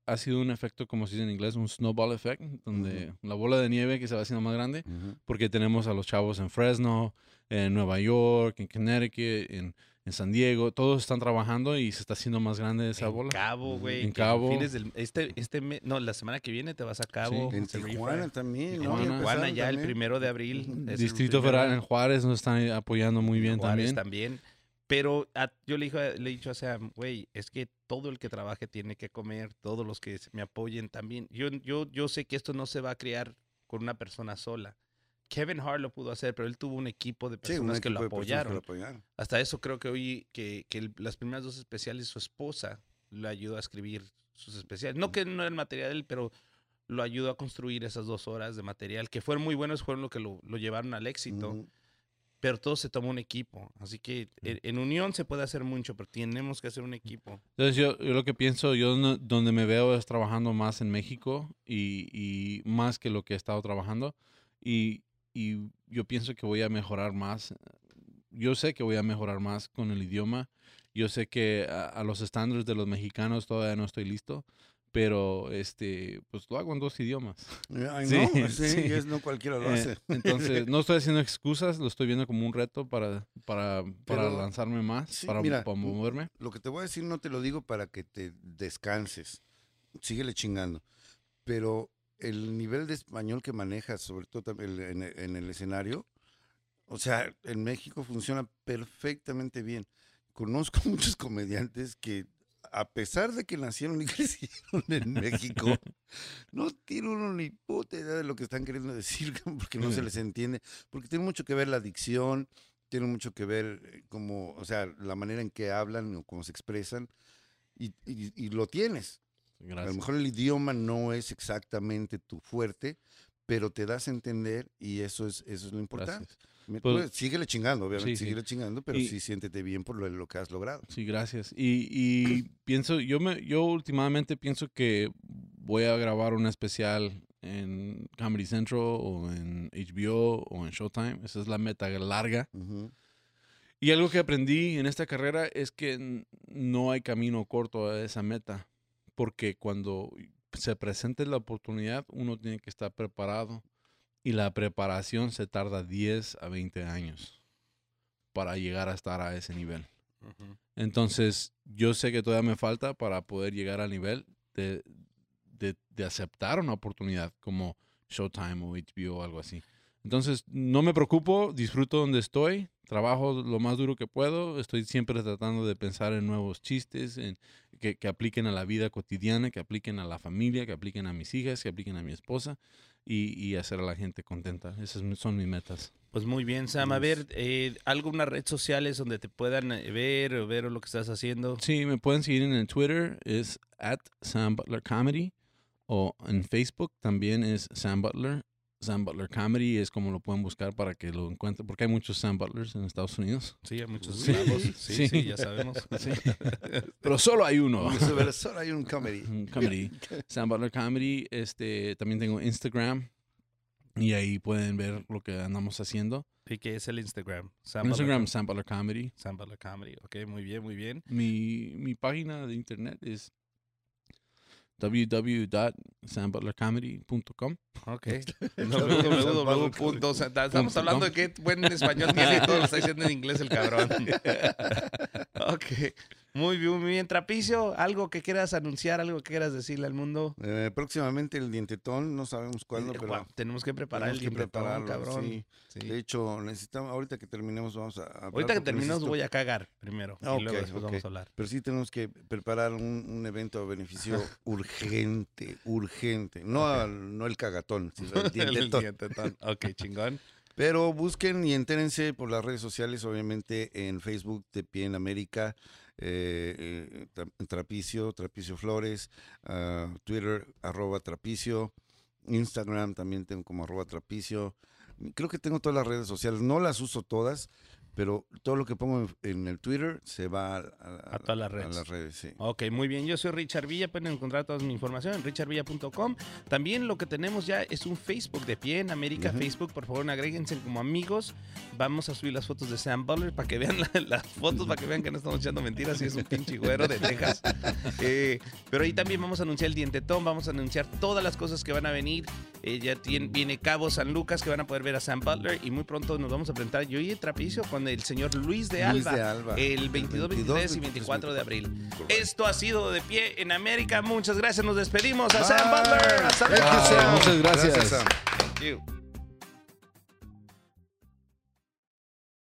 ha sido un efecto, como se dice en inglés, un snowball effect, donde la bola de nieve que se va haciendo más grande. Porque tenemos a los chavos en Fresno, en Nueva York, en Connecticut, en, en San Diego. Todos están trabajando y se está haciendo más grande esa en bola. Cabo, Ujú. güey. En Cabo. fines del- este, este me- no, la semana que viene te vas a Cabo. En es el Tijuana también, ¿no? Tijuana. Ya el primero de abril. Distrito. Federal en Juárez nos están apoyando muy bien Juárez también. también. Pero a- yo le, dijo, le he dicho a Sam, güey, es que todo el que trabaje tiene que comer, todos los que me apoyen también. Yo, yo, yo sé que esto no se va a crear con una persona sola. Kevin Hart lo pudo hacer, pero él tuvo un equipo de Sí, personas que lo equipo de personas que apoyaron. lo apoyaron. Hasta eso creo que hoy, que, que el- las primeras dos especiales, su esposa le ayudó a escribir sus especiales. No que no era el material, de él, pero lo ayudó a construir esas dos horas de material, que fueron muy buenos, fueron lo que lo, lo llevaron al éxito Ujú. Pero todo se toma un equipo. Así que en, en unión se puede hacer mucho, pero tenemos que hacer un equipo. Entonces yo, yo lo que pienso, yo no- donde me veo es trabajando más en México y, y más que lo que he estado trabajando. Y, y yo pienso que voy a mejorar más. Yo sé que voy a mejorar más con el idioma. Yo sé que a, a los estándares de los mexicanos todavía no estoy listo, pero este, pues lo hago en dos idiomas. Ay, Sí, no, sí, es no cualquiera lo Eh, hace. entonces, no estoy haciendo excusas, lo estoy viendo como un reto para, para, para Pero, lanzarme más, sí, para, mira, para moverme. Lo que te voy a decir no te lo digo para que te descanses. Síguele chingando. Pero el nivel de español que manejas, sobre todo en el escenario, o sea, en México funciona perfectamente bien. Conozco muchos comediantes que, a pesar de que nacieron y crecieron en México, no tienen uno ni puta idea de lo que están queriendo decir porque no se les entiende. Porque tiene mucho que ver la dicción, tiene mucho que ver eh, como, o sea, la manera en que hablan o cómo se expresan. Y, y- y lo tienes. A lo mejor el idioma no es exactamente tu fuerte, pero te das a entender y eso es, eso es lo importante. Gracias. Pues- síguele chingando, obviamente, Sí, chingando, pero Y- sí siéntete bien por lo, lo que has logrado. Sí, gracias. Y, y pienso, yo me, yo últimamente pienso que voy a grabar un especial en Comedy Central o en HBO o en Showtime. Esa es la meta larga. Y algo que aprendí en esta carrera es que no hay camino corto a esa meta. Porque cuando se presente la oportunidad, uno tiene que estar preparado. Y la preparación se tarda 10 a 20 años para llegar a estar a ese nivel. Entonces, yo sé que todavía me falta para poder llegar al nivel de, de- de aceptar una oportunidad como Showtime o HBO o algo así. Entonces, no me preocupo, disfruto donde estoy, trabajo lo más duro que puedo, estoy siempre tratando de pensar en nuevos chistes, en, que, que apliquen a la vida cotidiana, que apliquen a la familia, que apliquen a mis hijas, que apliquen a mi esposa y, y hacer a la gente contenta. Esas son mis metas. Pues muy bien, Sam. A ver, eh, ¿algunas redes sociales donde te puedan eh, ver o ver lo que estás haciendo? Sí, me pueden seguir en el Twitter, es at Sam Butler Comedy. O en Facebook también es Sam Butler. Sam Butler Comedy es como lo pueden buscar para que lo encuentren, porque hay muchos Sam Butlers en Estados Unidos. Sí, hay muchos Sí. Sí, sí, Sí. ya sabemos. Sí. Pero solo hay uno. Pero Solo hay un comedy. Un Comedy. Sam Butler Comedy. Este, también tengo Instagram. Y ahí pueden ver lo que andamos haciendo. ¿Y qué es el Instagram? Sam Butler Instagram, Com- Sam Butler Comedy. Sam Butler Comedy. Ok, muy bien, muy bien. Mi, mi página de internet es www.sambutlercomedy.com. Ok. www. Estamos hablando de qué buen español tiene y todo lo está diciendo en inglés el cabrón. Ok. Muy bien, muy bien. Trapicio, algo que quieras anunciar, algo que quieras decirle al mundo. Eh, próximamente el dientetón, no sabemos cuándo, pero Guau, tenemos que preparar tenemos el que dientetón, cabrón. sí. Sí. De hecho, necesitamos, ahorita que terminemos vamos a hablar Ahorita que terminemos necesito- voy a cagar primero. Ah, y luego después vamos a hablar. Pero sí tenemos que preparar un, un evento a beneficio urgente, urgente. No, al- no el cagatón, sino el El dientetón. dientetón. Ok, chingón. Pero busquen y entérense por las redes sociales, obviamente en Facebook de Pie en América, eh, Tra- Trapicio, Trapicio Flores, ah, Twitter, arroba Trapicio, Instagram también tengo como arroba Trapicio. Creo que tengo todas las redes sociales, no las uso todas, pero todo lo que pongo en, el Twitter se va a, a- A todas las redes. A las redes, sí. Ok, muy bien. Yo soy Richard Villa. Pueden encontrar toda mi información en richardvilla.com. También lo que tenemos ya es un Facebook de pie en América. Facebook, por favor, agréguense como amigos. Vamos a subir las fotos de Sam Butler para que vean la- las fotos, para que vean que no estamos echando mentiras y es un pinche güero de Texas. Eh, pero ahí también vamos a anunciar el dientetón, vamos a anunciar todas las cosas que van a venir. Eh, ya tien- viene Cabo San Lucas que van a poder ver a Sam Butler y muy pronto nos vamos a presentar yo y el Trapicio con el señor Luis de Luis Alba. de Alba. El 22, 23 y 24 de abril. Esto ha sido de pie en América. Muchas gracias. Nos despedimos a Sam Bye. Butler. Hasta luego. Sam. Muchas gracias. Sam. Thank you.